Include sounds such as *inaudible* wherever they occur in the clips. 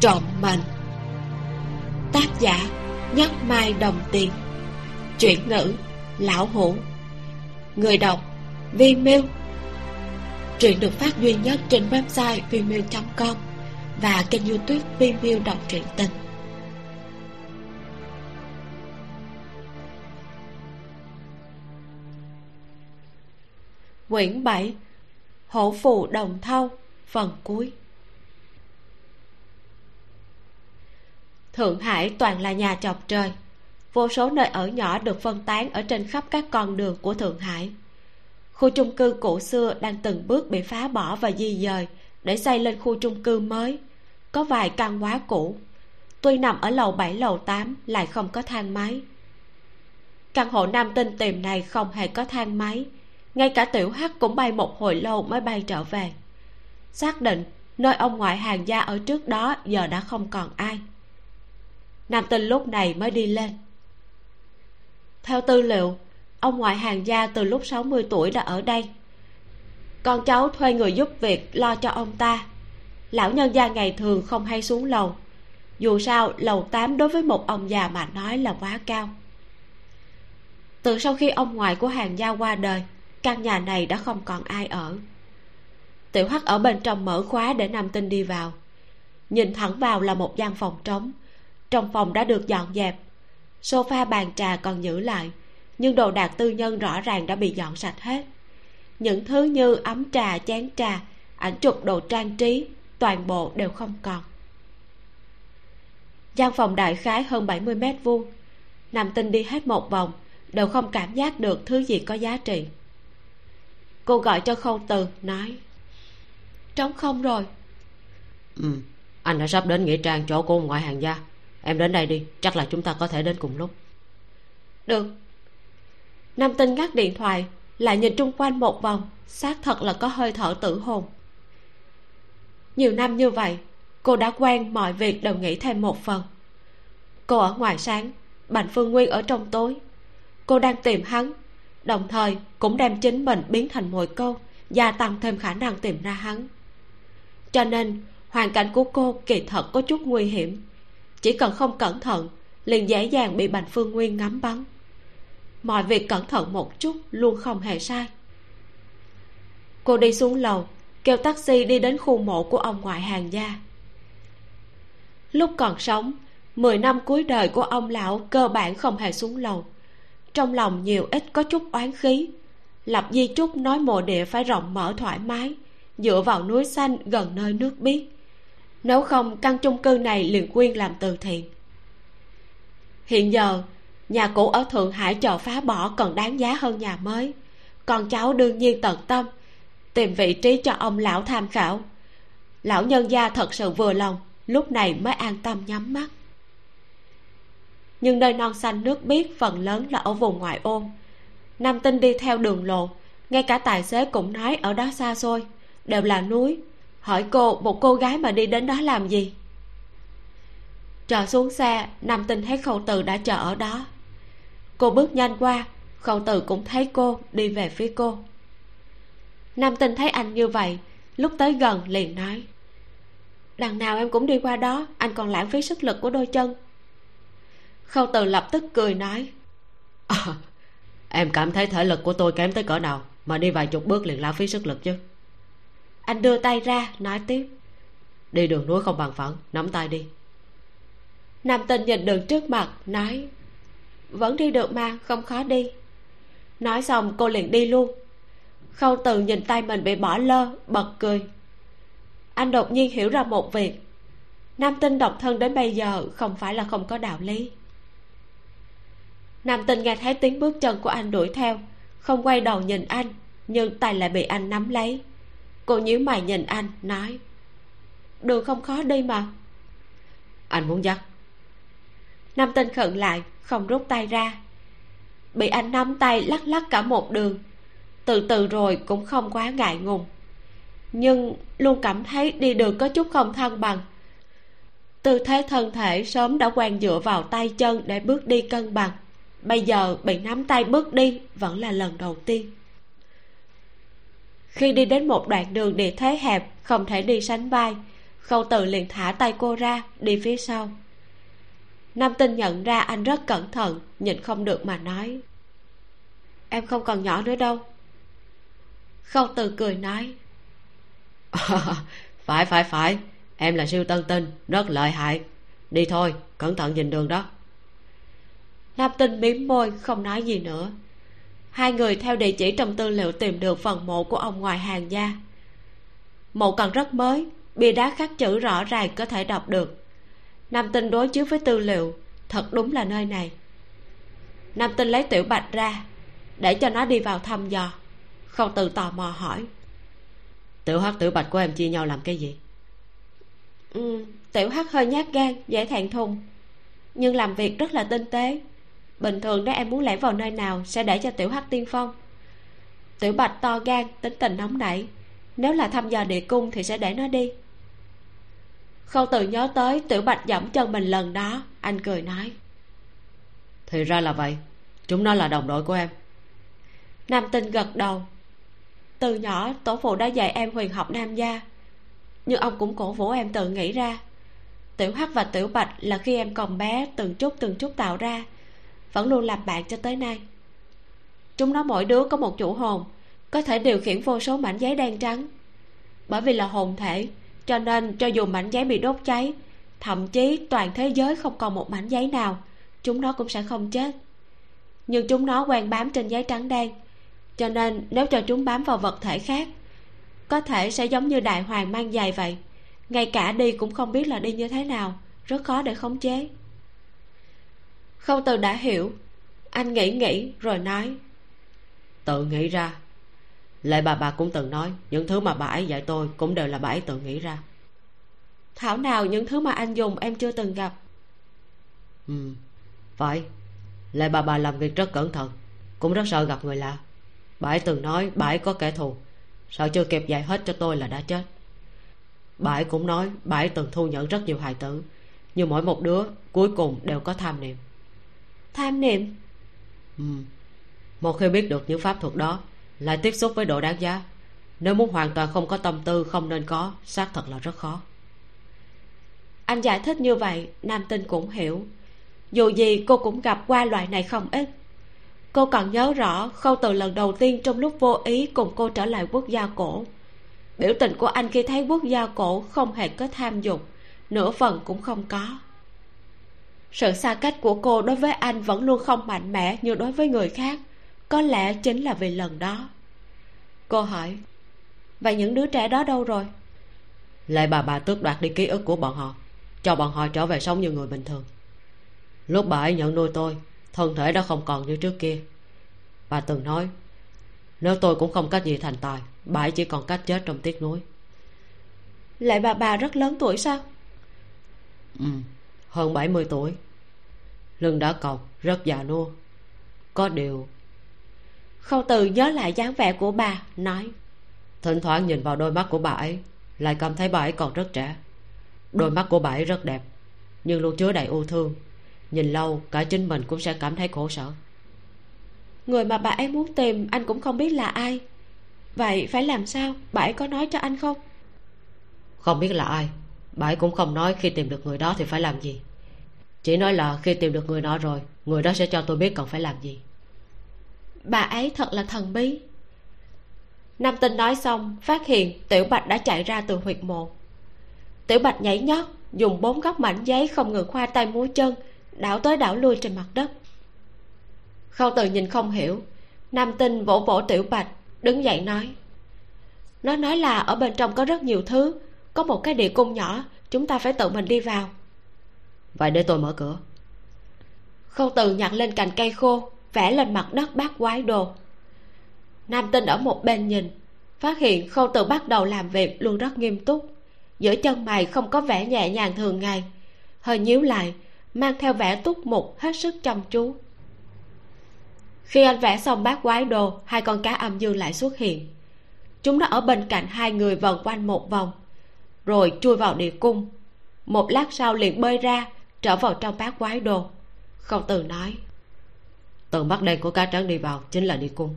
trộm mệnh tác giả nhất mai đồng tiền. Chuyển ngữ lão hủ. Người đọc vi miêu truyện được phát duy nhất trên website vimeo com và kênh youtube vimeo đọc truyện tình. Quyển 7 hổ phù đồng thau, phần cuối. Thượng hải toàn là nhà chọc trời. Vô số nơi ở nhỏ được phân tán ở trên khắp các con đường của thượng hải. Khu chung cư cũ xưa đang từng bước bị phá bỏ và di dời để xây lên khu chung cư mới, có vài căn quá cũ. Tuy nằm ở lầu 7 lầu 8 lại không có thang máy. Căn hộ nam tinh tìm này không hề có thang máy. Ngay cả tiểu hắc cũng bay một hồi lâu mới bay trở về. Xác định, nơi ông ngoại hàng gia ở trước đó giờ đã không còn ai nam tinh lúc này mới đi lên. Theo tư liệu, ông ngoại hàng gia từ lúc 60 tuổi đã ở đây. Con cháu thuê người giúp việc lo cho ông ta. Lão nhân gia ngày thường không hay xuống lầu. Dù sao, lầu 8 đối với một ông già mà nói là quá cao. Từ sau khi ông ngoại của hàng gia qua đời, căn nhà này đã không còn ai ở. Tiểu hắc ở bên trong mở khóa để nam tinh đi vào. Nhìn thẳng vào là một gian phòng trống trong phòng đã được dọn dẹp. Sofa bàn trà còn giữ lại, nhưng đồ đạc tư nhân rõ ràng đã bị dọn sạch hết. Những thứ như ấm trà, chén trà, ảnh chụp đồ trang trí, toàn bộ đều không còn. Gian phòng đại khái hơn 70 mét vuông nam tinh đi hết một vòng, đều không cảm giác được thứ gì có giá trị. Cô gọi cho khâu từ, nói, trống không rồi. Ừ anh đã sắp đến nghĩa trang chỗ cô ngoại hàng gia em đến đây đi, chắc là chúng ta có thể đến cùng lúc. Được. Nam tinh ngắt điện thoại, lại nhìn chung quanh một vòng, xác thật là có hơi thở tử hồn. Nhiều năm như vậy, cô đã quen mọi việc đều nghĩ thêm một phần. Cô ở ngoài sáng, bành phương nguyên ở trong tối. Cô đang tìm hắn, đồng thời cũng đem chính mình biến thành mồi câu, gia tăng thêm khả năng tìm ra hắn. Cho nên, hoàn cảnh của cô kỳ thật có chút nguy hiểm chỉ cần không cẩn thận, liền dễ dàng bị bành phương nguyên ngắm bắn. Mọi việc cẩn thận một chút luôn không hề sai. Cô đi xuống lầu, kêu taxi đi đến khu mộ của ông ngoại hàng gia. Lúc còn sống, mười năm cuối đời của ông lão cơ bản không hề xuống lầu. Trong lòng nhiều ít có chút oán khí. Lập di trúc nói mộ địa phải rộng mở thoải mái, dựa vào núi xanh gần nơi nước biếc nếu không, căn chung cư này liền quyên làm từ thiện. Hiện giờ, nhà cũ ở thượng hải chờ phá bỏ còn đáng giá hơn nhà mới. Con cháu đương nhiên tận tâm, tìm vị trí cho ông lão tham khảo. Lão nhân gia thật sự vừa lòng, lúc này mới an tâm nhắm mắt. Nhưng nơi non xanh nước biếc phần lớn là ở vùng ngoại ô. Nam tinh đi theo đường lộ, ngay cả tài xế cũng nói ở đó xa xôi, đều là núi hỏi cô một cô gái mà đi đến đó làm gì? Chờ xuống xe nam tinh thấy khâu từ đã chờ ở đó. Cô bước nhanh qua khâu từ cũng thấy cô đi về phía cô. Nam tinh thấy anh như vậy lúc tới gần liền nói đằng nào em cũng đi qua đó anh còn lãng phí sức lực của đôi chân. Khâu từ lập tức cười nói à, *laughs* em cảm thấy thể lực của tôi kém tới cỡ nào mà đi vài chục bước liền lãng phí sức lực chứ anh đưa tay ra nói tiếp. Đi đường núi không bằng phẳng nắm tay đi. Nam tinh nhìn đường trước mặt nói vẫn đi được mà không khó đi. Nói xong cô liền đi luôn. Khâu từ nhìn tay mình bị bỏ lơ bật cười. Anh đột nhiên hiểu ra một việc. Nam tinh độc thân đến bây giờ không phải là không có đạo lý. Nam tinh nghe thấy tiếng bước chân của anh đuổi theo không quay đầu nhìn anh nhưng tay lại bị anh nắm lấy cô nhíu mày nhìn anh, nói đường không khó đi mà. Anh muốn dắt nam tinh khựng lại, không rút tay ra. Bị anh nắm tay lắc lắc cả một đường, từ từ rồi cũng không quá ngại ngùng. Nhưng luôn cảm thấy đi đường có chút không thăng bằng. Tư thế thân thể sớm đã quen dựa vào tay chân để bước đi cân bằng. Bây giờ bị nắm tay bước đi vẫn là lần đầu tiên khi đi đến một đoạn đường địa thế hẹp không thể đi sánh vai khâu từ liền thả tay cô ra đi phía sau. Nam tinh nhận ra anh rất cẩn thận nhìn không được mà nói em không còn nhỏ nữa đâu. Khâu từ cười nói *laughs* phải phải phải em là siêu tân tinh rất lợi hại. Đi thôi cẩn thận nhìn đường đó. Nam tinh mím môi không nói gì nữa hai người theo địa chỉ trong tư liệu tìm được phần mộ của ông ngoài hàng gia. Mộ còn rất mới bia đá khắc chữ rõ ràng có thể đọc được. Nam tinh đối chiếu với tư liệu thật đúng là nơi này. Nam tinh lấy tiểu bạch ra để cho nó đi vào thăm dò. Không từ tò mò hỏi. Tiểu hắc tiểu bạch của em chia nhau làm cái gì? Ừ, tiểu hắc hơi nhát gan dễ thẹn thùng. Nhưng làm việc rất là tinh tế bình thường nếu em muốn lẻn vào nơi nào sẽ để cho tiểu hắc tiên phong. Tiểu bạch to gan tính tình nóng nảy. Nếu là thăm dò địa cung thì sẽ để nó đi. Khâu từ nhớ tới tiểu bạch dẫm chân mình lần đó anh cười nói. Thì ra là vậy. Chúng nó là đồng đội của em. Nam tinh gật đầu. Từ nhỏ tổ phụ đã dạy em huyền học nam gia. Nhưng ông cũng cổ vũ em tự nghĩ ra. Tiểu hắc và tiểu bạch là khi em còn bé từng chút từng chút tạo ra vẫn luôn làm bạn cho tới nay. Chúng nó mỗi đứa có một chủ hồn, có thể điều khiển vô số mảnh giấy đen trắng. Bởi vì là hồn thể, cho nên cho dù mảnh giấy bị đốt cháy, thậm chí toàn thế giới không còn một mảnh giấy nào, chúng nó cũng sẽ không chết. Nhưng chúng nó quen bám trên giấy trắng đen, cho nên nếu cho chúng bám vào vật thể khác, có thể sẽ giống như đại hoàng mang giày vậy. Ngay cả đi cũng không biết là đi như thế nào, rất khó để khống chế không từ đã hiểu. Anh nghĩ nghĩ rồi nói. Tự nghĩ ra. Lệ bà bà cũng từng nói những thứ mà bà ấy dạy tôi cũng đều là bà ấy tự nghĩ ra. Thảo nào những thứ mà anh dùng em chưa từng gặp? Ừ phải. Lệ bà bà làm việc rất cẩn thận cũng rất sợ gặp người lạ. Bà ấy từng nói bà ấy có kẻ thù sợ chưa kịp dạy hết cho tôi là đã chết. Bà ấy cũng nói bà ấy từng thu nhận rất nhiều hài tử nhưng mỗi một đứa cuối cùng đều có tham niệm tham niệm. Ừ. một khi biết được những pháp thuật đó lại tiếp xúc với độ đáng giá. Nếu muốn hoàn toàn không có tâm tư không nên có xác thật là rất khó. Anh giải thích như vậy nam tinh cũng hiểu. Dù gì cô cũng gặp qua loại này không ít. Cô còn nhớ rõ khâu từ lần đầu tiên trong lúc vô ý cùng cô trở lại quốc gia cổ. Biểu tình của anh khi thấy quốc gia cổ không hề có tham dục nửa phần cũng không có sự xa cách của cô đối với anh vẫn luôn không mạnh mẽ như đối với người khác. Có lẽ chính là vì lần đó. Cô hỏi vậy những đứa trẻ đó đâu rồi? Lại bà bà tước đoạt đi ký ức của bọn họ cho bọn họ trở về sống như người bình thường. Lúc bà ấy nhận nuôi tôi thân thể đã không còn như trước kia. Bà từng nói nếu tôi cũng không cách gì thành tài bà ấy chỉ còn cách chết trong tiếc nuối. Lại bà bà rất lớn tuổi sao? Ừ hơn 70 tuổi. Lưng đã cọc, rất già nua. Có điều, khâu từ nhớ lại dáng vẻ của bà, nói, thỉnh thoảng nhìn vào đôi mắt của bà ấy, lại cảm thấy bà ấy còn rất trẻ. Đôi mắt của bà ấy rất đẹp, nhưng luôn chứa đầy ưu thương. Nhìn lâu, cả chính mình cũng sẽ cảm thấy khổ sở. Người mà bà ấy muốn tìm, anh cũng không biết là ai. Vậy phải làm sao? Bà ấy có nói cho anh không? Không biết là ai bà ấy cũng không nói khi tìm được người đó thì phải làm gì. Chỉ nói là khi tìm được người đó rồi, người đó sẽ cho tôi biết cần phải làm gì. Bà ấy thật là thần bí. Nam tinh nói xong, phát hiện tiểu bạch đã chạy ra từ huyệt mộ. Tiểu bạch nhảy nhót, dùng bốn góc mảnh giấy không ngừng khoa tay múa chân, đảo tới đảo lui trên mặt đất. Khâu từ nhìn không hiểu, nam tinh vỗ vỗ tiểu bạch, đứng dậy nói. Nó nói là ở bên trong có rất nhiều thứ có một cái địa cung nhỏ chúng ta phải tự mình đi vào. Vậy để tôi mở cửa. Khâu từ nhặt lên cành cây khô vẽ lên mặt đất bát quái đồ. Nam tinh ở một bên nhìn phát hiện khâu từ bắt đầu làm việc luôn rất nghiêm túc. Giữa chân mày không có vẻ nhẹ nhàng thường ngày hơi nhíu lại mang theo vẻ túc mục hết sức chăm chú. Khi anh vẽ xong bát quái đồ hai con cá âm dương lại xuất hiện. Chúng nó ở bên cạnh hai người vần quanh một vòng rồi chui vào địa cung. Một lát sau liền bơi ra, trở vào trong bát quái đồ. Khâu từ nói, từ mắt đen của cá trắng đi vào chính là địa cung.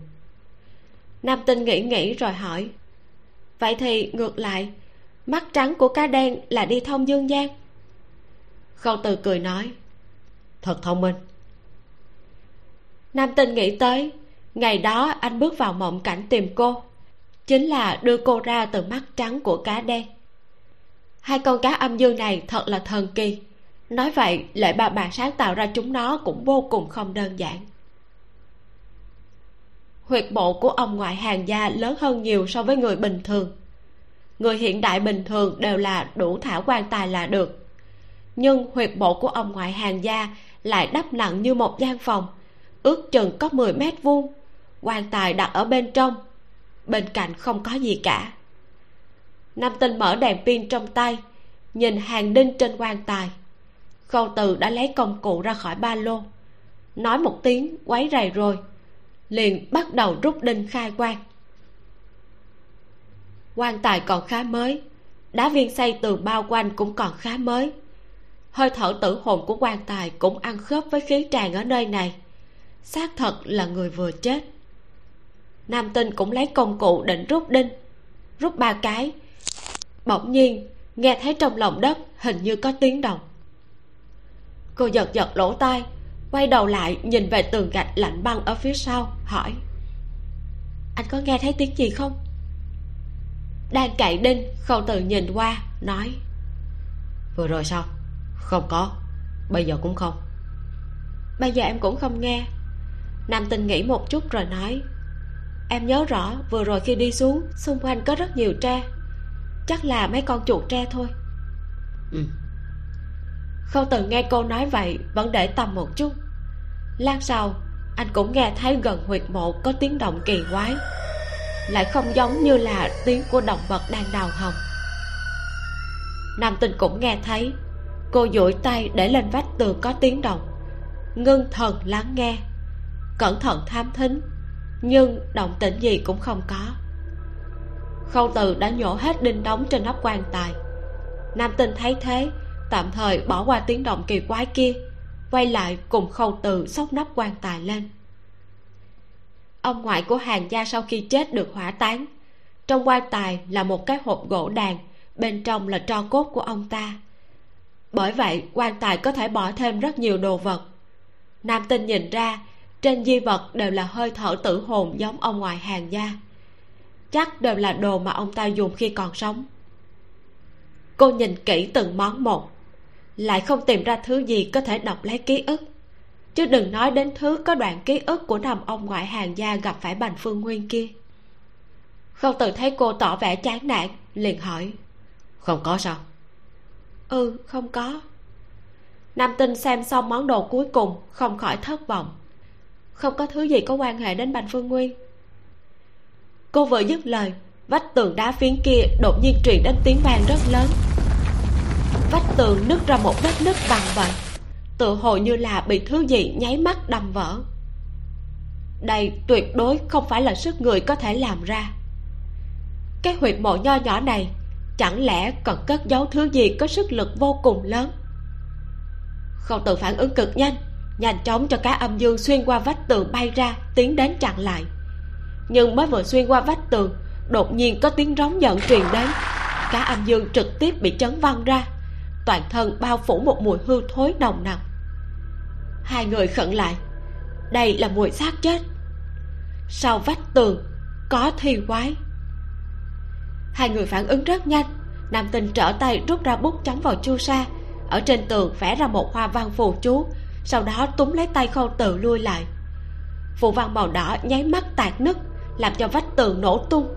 Nam tinh nghĩ nghĩ rồi hỏi, vậy thì ngược lại, mắt trắng của cá đen là đi thông dương gian? Khâu từ cười nói, thật thông minh. Nam tinh nghĩ tới, ngày đó anh bước vào mộng cảnh tìm cô, chính là đưa cô ra từ mắt trắng của cá đen hai con cá âm dương này thật là thần kỳ. Nói vậy, lệ bà bà sáng tạo ra chúng nó cũng vô cùng không đơn giản. Huyệt bộ của ông ngoại hàng gia lớn hơn nhiều so với người bình thường. Người hiện đại bình thường đều là đủ thảo quan tài là được. Nhưng huyệt bộ của ông ngoại hàng gia lại đắp nặng như một gian phòng, ước chừng có 10 mét vuông. Quan tài đặt ở bên trong, bên cạnh không có gì cả nam tinh mở đèn pin trong tay, nhìn hàng đinh trên quan tài. Khâu từ đã lấy công cụ ra khỏi ba lô. Nói một tiếng, quấy rầy rồi, liền bắt đầu rút đinh khai quan. Quan tài còn khá mới, đá viên xây tường bao quanh cũng còn khá mới. Hơi thở tử hồn của quan tài cũng ăn khớp với khí tràn ở nơi này. Xác thật là người vừa chết. Nam tinh cũng lấy công cụ định rút đinh. Rút ba cái bỗng nhiên nghe thấy trong lòng đất hình như có tiếng động. Cô giật giật lỗ tai quay đầu lại nhìn về tường gạch lạnh băng ở phía sau hỏi. Anh có nghe thấy tiếng gì không? Đang cậy đinh khâu từ nhìn qua nói. Vừa rồi sao? Không có. Bây giờ cũng không. Bây giờ em cũng không nghe. Nam tinh nghĩ một chút rồi nói. Em nhớ rõ vừa rồi khi đi xuống xung quanh có rất nhiều tre chắc là mấy con chuột tre thôi. Ừ. Khâu từ nghe cô nói vậy vẫn để tâm một chút. Lát sau anh cũng nghe thấy gần huyệt mộ có tiếng động kỳ quái. Lại không giống như là tiếng của động vật đang đào hầm. Nam tinh cũng nghe thấy cô duỗi tay để lên vách tường có tiếng động. Ngưng thần lắng nghe cẩn thận tham thính nhưng động tĩnh gì cũng không có khâu từ đã nhổ hết đinh đóng trên nắp quan tài. Nam tinh thấy thế, tạm thời bỏ qua tiếng động kỳ quái kia, quay lại cùng khâu từ xốc nắp quan tài lên. Ông ngoại của hàng gia sau khi chết được hỏa táng. Trong quan tài là một cái hộp gỗ đàn, bên trong là tro cốt của ông ta. Bởi vậy, quan tài có thể bỏ thêm rất nhiều đồ vật. Nam tinh nhìn ra, trên di vật đều là hơi thở tử hồn giống ông ngoại hàng gia chắc đều là đồ mà ông ta dùng khi còn sống. Cô nhìn kỹ từng món một, lại không tìm ra thứ gì có thể đọc lấy ký ức. Chứ đừng nói đến thứ có đoạn ký ức của năm ông ngoại hàng gia gặp phải bành phương nguyên kia. Không tự thấy cô tỏ vẻ chán nản, liền hỏi, không có sao? Ừ không có. Nam tinh xem xong món đồ cuối cùng, không khỏi thất vọng. Không có thứ gì có quan hệ đến bành phương nguyên cô vừa dứt lời, vách tường đá phiến kia đột nhiên truyền đến tiếng vang rất lớn. Vách tường nứt ra một vết nứt bằng vậy tự hồ như là bị thứ gì nháy mắt đâm vỡ. Đây tuyệt đối không phải là sức người có thể làm ra. Cái huyệt mộ nho nhỏ này chẳng lẽ còn cất giấu thứ gì có sức lực vô cùng lớn? Không tự phản ứng cực nhanh nhanh chóng cho cá âm dương xuyên qua vách tường bay ra, tiến đến chặn lại nhưng mới vừa xuyên qua vách tường, đột nhiên có tiếng rống giận truyền đến. Cá âm dương trực tiếp bị chấn văng ra. Toàn thân bao phủ một mùi hư thối nồng nặc. Hai người khẩn lại. Đây là mùi xác chết. Sau vách tường, có thi quái. Hai người phản ứng rất nhanh. Nam tinh trở tay rút ra bút chấm vào chu sa. Ở trên tường vẽ ra một hoa văn phù chú, sau đó túm lấy tay khâu tự lui lại. Phù văn màu đỏ nháy mắt tạt nứt làm cho vách tường nổ tung.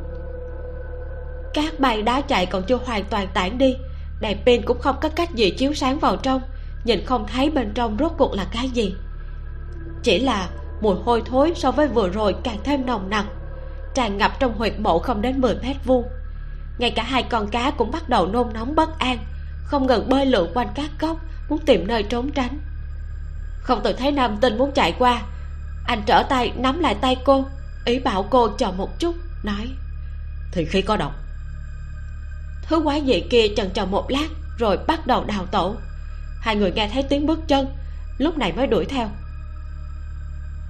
Các bay đá chạy còn chưa hoàn toàn tản đi, đèn pin cũng không có cách gì chiếu sáng vào trong, nhìn không thấy bên trong rốt cuộc là cái gì. Chỉ là mùi hôi thối so với vừa rồi càng thêm nồng nặc, tràn ngập trong huyệt mộ không đến 10 mét vuông. Ngay cả hai con cá cũng bắt đầu nôn nóng bất an, không ngừng bơi lượn quanh các góc, muốn tìm nơi trốn tránh. Không tự thấy nam tinh muốn chạy qua, anh trở tay nắm lại tay cô ý bảo cô chờ một chút nói thì khi có độc. Thứ quái dị kia chần chờ một lát rồi bắt đầu đào tổ hai người nghe thấy tiếng bước chân lúc này mới đuổi theo.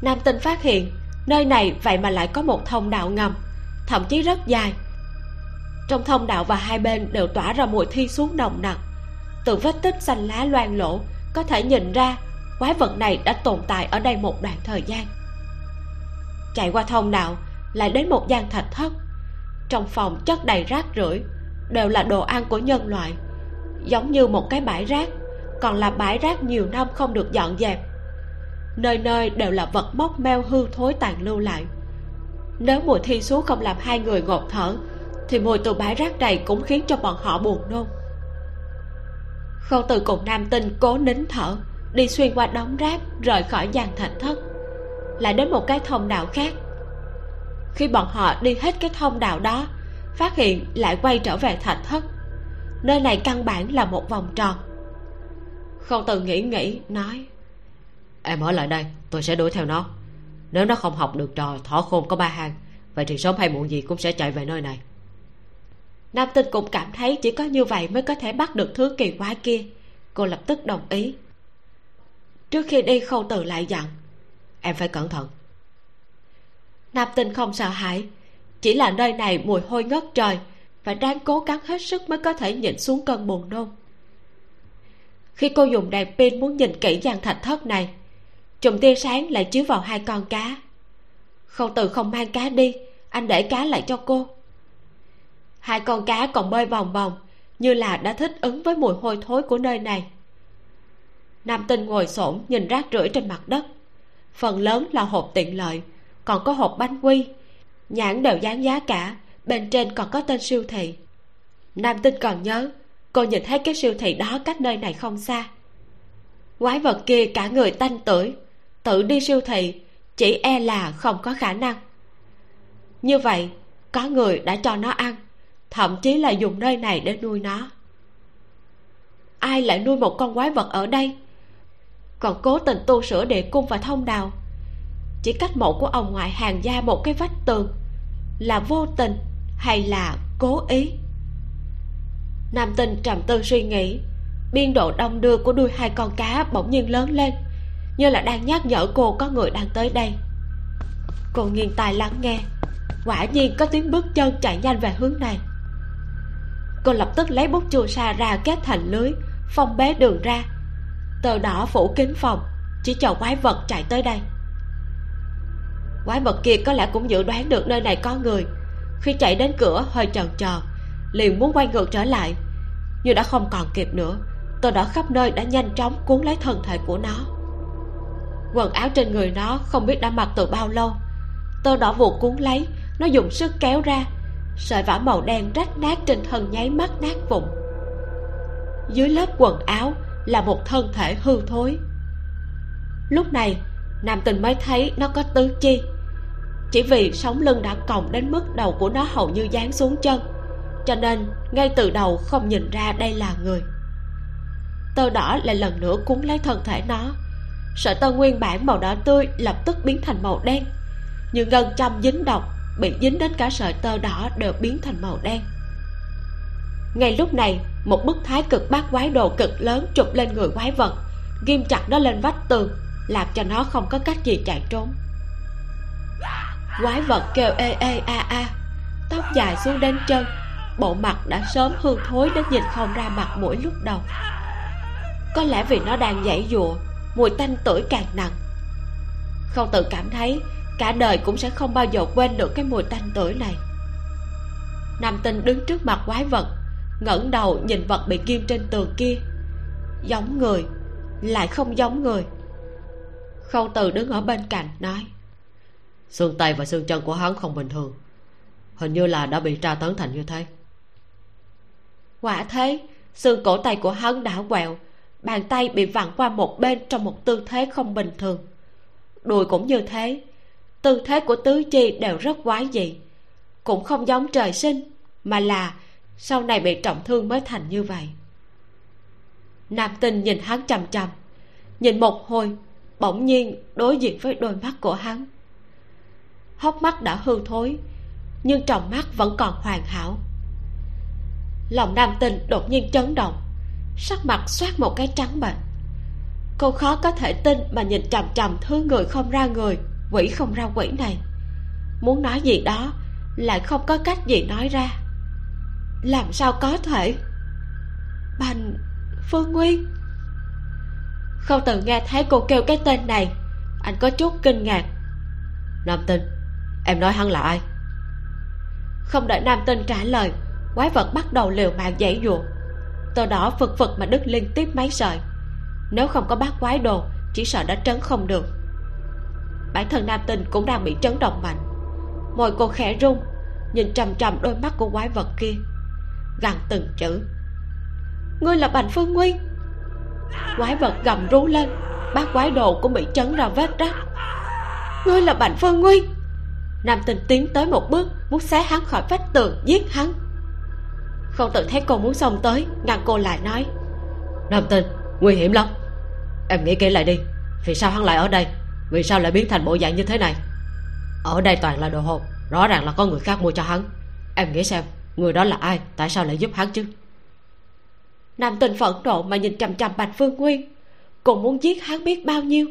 Nam tinh phát hiện nơi này vậy mà lại có một thông đạo ngầm thậm chí rất dài. Trong thông đạo và hai bên đều tỏa ra mùi thi xuống nồng nặc. Từ vết tích xanh lá loang lỗ có thể nhìn ra quái vật này đã tồn tại ở đây một đoạn thời gian chạy qua thông đạo lại đến một gian thạch thất. Trong phòng chất đầy rác rưởi, đều là đồ ăn của nhân loại, giống như một cái bãi rác, còn là bãi rác nhiều năm không được dọn dẹp. Nơi nơi đều là vật móc meo hư thối tàn lưu lại. Nếu mùi thi số không làm hai người ngột thở, thì mùi từ bãi rác này cũng khiến cho bọn họ buồn nôn. Khâu từ cùng nam tinh cố nín thở, đi xuyên qua đống rác rời khỏi gian thạch thất lại đến một cái thông đạo khác. Khi bọn họ đi hết cái thông đạo đó phát hiện lại quay trở về thạch thất. Nơi này căn bản là một vòng tròn. Khâu từ nghĩ nghĩ nói em ở lại đây tôi sẽ đuổi theo nó. Nếu nó không học được trò thỏ khôn có ba hàng vậy thì sớm hay muộn gì cũng sẽ chạy về nơi này. Nam tinh cũng cảm thấy chỉ có như vậy mới có thể bắt được thứ kỳ quái kia. Cô lập tức đồng ý. Trước khi đi khâu từ lại dặn em phải cẩn thận. Nam tinh không sợ hãi, chỉ là nơi này mùi hôi ngất trời và đang cố gắng hết sức mới có thể nhịn xuống cơn buồn nôn. Khi cô dùng đèn pin muốn nhìn kỹ gian thạch thất này, chùm tia sáng lại chiếu vào hai con cá. Khâu từ không mang cá đi, anh để cá lại cho cô. Hai con cá còn bơi vòng vòng, như là đã thích ứng với mùi hôi thối của nơi này. Nam tinh ngồi xổm, nhìn rác rưởi trên mặt đất phần lớn là hộp tiện lợi, còn có hộp bánh quy. Nhãn đều dán giá cả, bên trên còn có tên siêu thị. Nam tinh còn nhớ, cô nhìn thấy cái siêu thị đó cách nơi này không xa. Quái vật kia cả người tanh tưởi, tự đi siêu thị, chỉ e là không có khả năng. Như vậy, có người đã cho nó ăn, thậm chí là dùng nơi này để nuôi nó. Ai lại nuôi một con quái vật ở đây? Còn cố tình tu sửa địa cung và thông đào chỉ cách mộ của ông ngoại hàng gia một cái vách tường. Là vô tình hay là cố ý? Nam tinh trầm tư suy nghĩ. Biên độ đông đưa của đuôi hai con cá bỗng nhiên lớn lên, như là đang nhắc nhở cô có người đang tới đây. Cô nghiêng tai lắng nghe. Quả nhiên có tiếng bước chân chạy nhanh về hướng này. Cô lập tức lấy bút chu sa ra kết thành lưới, phong bế đường ra tờ đỏ phủ kín phòng, chỉ chờ quái vật chạy tới đây. Quái vật kia có lẽ cũng dự đoán được nơi này có người. Khi chạy đến cửa, hơi chần chờ liền muốn quay ngược trở lại, nhưng đã không còn kịp nữa. Tờ đỏ khắp nơi đã nhanh chóng cuốn lấy thân thể của nó. Quần áo trên người nó không biết đã mặc từ bao lâu. Tơ đỏ vụt cuốn lấy, nó dùng sức kéo ra, sợi vải màu đen rách nát trên thân nháy mắt nát vụn. Dưới lớp quần áo là một thân thể hư thối. Lúc này, nam tình mới thấy nó có tứ chi. Chỉ vì sống lưng đã còng đến mức đầu của nó hầu như dán xuống chân, cho nên ngay từ đầu không nhìn ra đây là người. Tơ đỏ lại lần nữa cuốn lấy thân thể nó. Sợi tơ nguyên bản màu đỏ tươi lập tức biến thành màu đen, như ngân châm dính độc, bị dính đến cả sợi tơ đỏ đều biến thành màu đen ngay lúc này, một bức thái cực bát quái đồ cực lớn trục lên người quái vật. Ghim chặt nó lên vách tường, làm cho nó không có cách gì chạy trốn. Quái vật kêu ê ê a a. Tóc dài xuống đến chân, bộ mặt đã sớm hư thối đến nhìn không ra mặt mũi lúc đầu. Có lẽ vì nó đang dãy dụa, mùi tanh tuổi càng nặng. Không tự cảm thấy, cả đời cũng sẽ không bao giờ quên được cái mùi tanh tuổi này. Nam tinh đứng trước mặt quái vật ngẩng đầu nhìn vật bị ghim trên tường kia. Giống người lại không giống người. Khâu từ đứng ở bên cạnh nói xương tay và xương chân của hắn không bình thường. Hình như là đã bị tra tấn thành như thế. Quả thế xương cổ tay của hắn đã quẹo bàn tay bị vặn qua một bên trong một tư thế không bình thường. Đùi cũng như thế tư thế của tứ chi đều rất quái dị. Cũng không giống trời sinh mà là sau này bị trọng thương mới thành như vậy. Nam tinh nhìn hắn chằm chằm, nhìn một hồi, bỗng nhiên đối diện với đôi mắt của hắn. Hốc mắt đã hư thối, nhưng trong mắt vẫn còn hoàn hảo. Lòng nam tinh đột nhiên chấn động, sắc mặt xoát một cái trắng bệch. Cô khó có thể tin mà nhìn chằm chằm thứ người không ra người, quỷ không ra quỷ này. Muốn nói gì đó, lại không có cách gì nói ra làm sao có thể? Bành phương nguyên. Không từng nghe thấy cô kêu cái tên này. Anh có chút kinh ngạc. Nam tinh, em nói hắn là ai? Không đợi nam tinh trả lời, quái vật bắt đầu liều mạng dãy dụa tờ đỏ phực phực mà đứt liên tiếp mấy sợi. Nếu không có bác quái đồ, chỉ sợ đã trấn không được. Bản thân nam tinh cũng đang bị chấn động mạnh. Môi cô khẽ rung, nhìn trầm trầm đôi mắt của quái vật kia gằn từng chữ. Ngươi là bành phương nguyên. Quái vật gầm rú lên bác quái đồ cũng bị chấn ra vết rách. Ngươi là bành phương nguyên. Nam tinh tiến tới một bước, muốn xé hắn khỏi vách tường, giết hắn. Không tự thấy cô muốn xông tới, ngăn cô lại nói, nam tinh, nguy hiểm lắm. Em nghĩ kỹ lại đi, vì sao hắn lại ở đây? Vì sao lại biến thành bộ dạng như thế này? Ở đây toàn là đồ hộp, rõ ràng là có người khác mua cho hắn. Em nghĩ xem người đó là ai? Tại sao lại giúp hắn chứ? Nam tình phẫn nộ mà nhìn chằm chằm bạch phương nguyên. Cũng muốn giết hắn biết bao nhiêu?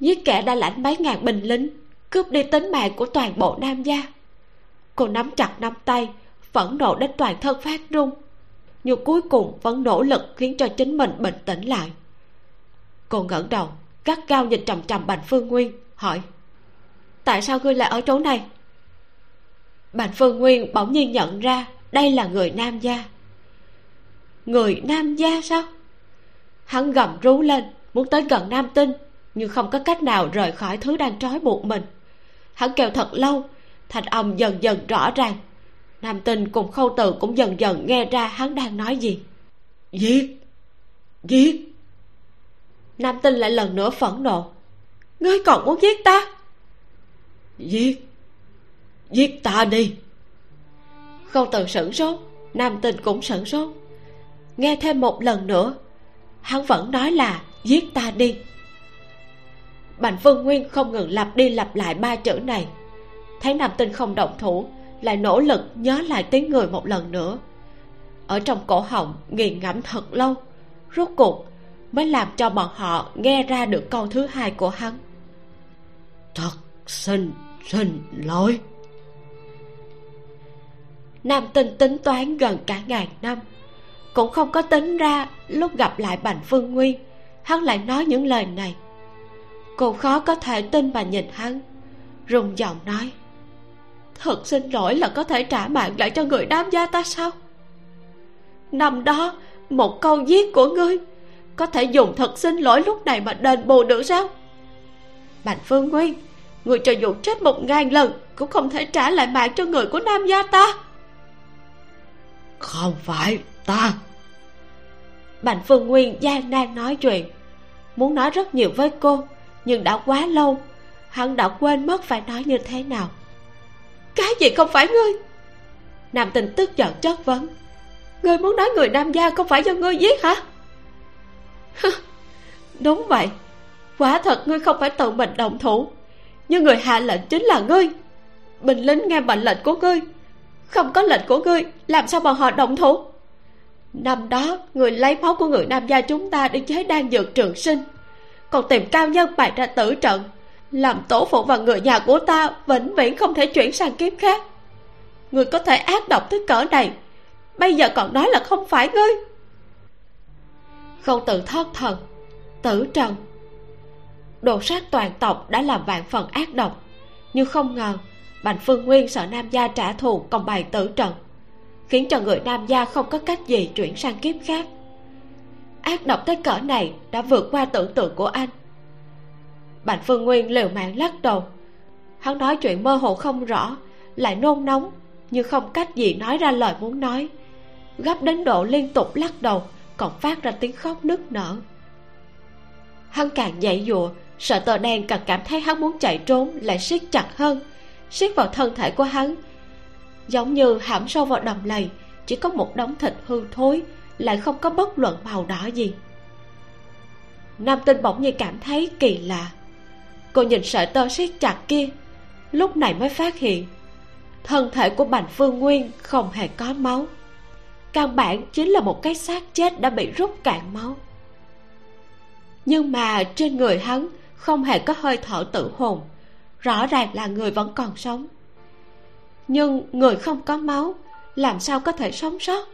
Giết kẻ đã lãnh mấy ngàn binh lính, cướp đi tính mạng của toàn bộ nam gia. Cô nắm chặt nắm tay, phẫn nộ đến toàn thân phát run. Nhưng cuối cùng vẫn nỗ lực khiến cho chính mình bình tĩnh lại. Cô ngẩng đầu, gắt gao nhìn trầm trầm bạch phương nguyên, hỏi, tại sao ngươi lại ở chỗ này? Bành phương nguyên bỗng nhiên nhận ra đây là người nam gia. Người nam gia sao? Hắn gầm rú lên muốn tới gần nam tinh nhưng không có cách nào rời khỏi thứ đang trói buộc mình. Hắn kêu thật lâu thành âm dần dần rõ ràng. Nam tinh cùng khâu từ cũng dần dần nghe ra hắn đang nói gì. Giết! Giết! Nam tinh lại lần nữa phẫn nộ. Ngươi còn muốn giết ta? Giết giết ta đi. Khâu từ sửng sốt, nam tinh cũng sửng sốt. Nghe thêm một lần nữa, hắn vẫn nói là giết ta đi. Bành phương nguyên không ngừng lặp đi lặp lại ba chữ này. Thấy nam tinh không động thủ, lại nỗ lực nhớ lại tiếng người một lần nữa. Ở trong cổ họng nghiền ngẫm thật lâu, rốt cuộc mới làm cho bọn họ nghe ra được câu thứ hai của hắn. Thật xin xin lỗi nam tinh tính toán gần cả ngàn năm. Cũng không có tính ra lúc gặp lại bành phương nguyên, hắn lại nói những lời này. Cô khó có thể tin mà nhìn hắn rung giọng nói, thật xin lỗi là có thể trả mạng lại cho người đám gia ta sao? Năm đó, một câu giết của ngươi, có thể dùng thật xin lỗi lúc này mà đền bù được sao? Bành phương nguyên, người cho dù chết một ngàn lần, cũng không thể trả lại mạng cho người của nam gia ta không phải, ta. Bành phương nguyên gian nan nói chuyện. Muốn nói rất nhiều với cô, nhưng đã quá lâu. Hắn đã quên mất phải nói như thế nào. Cái gì không phải ngươi? Nam tình tức giận chất vấn. Ngươi muốn nói người nam gia không phải do ngươi giết hả? Đúng vậy. Quả thật ngươi không phải tự mình động thủ. Nhưng người hạ lệnh chính là ngươi. Bình lính nghe mệnh lệnh của ngươi không có lệnh của ngươi, làm sao bọn họ động thủ? Năm đó, người lấy máu của người nam gia chúng ta để chế đan dược trường sinh. Còn tìm cao nhân bày ra tử trận, làm tổ phụ và người nhà của ta vĩnh viễn không thể chuyển sang kiếp khác. Người có thể ác độc tới cỡ này, bây giờ còn nói là không phải ngươi. Không tự thoát thần, tử trần đồ sát toàn tộc đã làm vạn phần ác độc, nhưng không ngờ bành phương nguyên sợ nam gia trả thù còn bày tử trận, khiến cho người nam gia không có cách gì chuyển sang kiếp khác. Ác độc tới cỡ này đã vượt qua tưởng tượng của anh. Bành phương nguyên liều mạng lắc đầu. Hắn nói chuyện mơ hồ không rõ, lại nôn nóng nhưng không cách gì nói ra lời muốn nói. Gấp đến độ liên tục lắc đầu, còn phát ra tiếng khóc nức nở. Hắn càng dậy dụa, sợ tờ đen càng cảm thấy hắn muốn chạy trốn, lại siết chặt hơn siết vào thân thể của hắn. Giống như hãm sâu vào đầm lầy, chỉ có một đống thịt hư thối, lại không có bất luận màu đỏ gì. Nam tinh bỗng nhiên cảm thấy kỳ lạ. Cô nhìn sợi tơ siết chặt kia, lúc này mới phát hiện, thân thể của bành phương nguyên không hề có máu. Căn bản chính là một cái xác chết đã bị rút cạn máu. Nhưng mà trên người hắn không hề có hơi thở tử hồn rõ ràng là người vẫn còn sống. Nhưng người không có máu, làm sao có thể sống sót?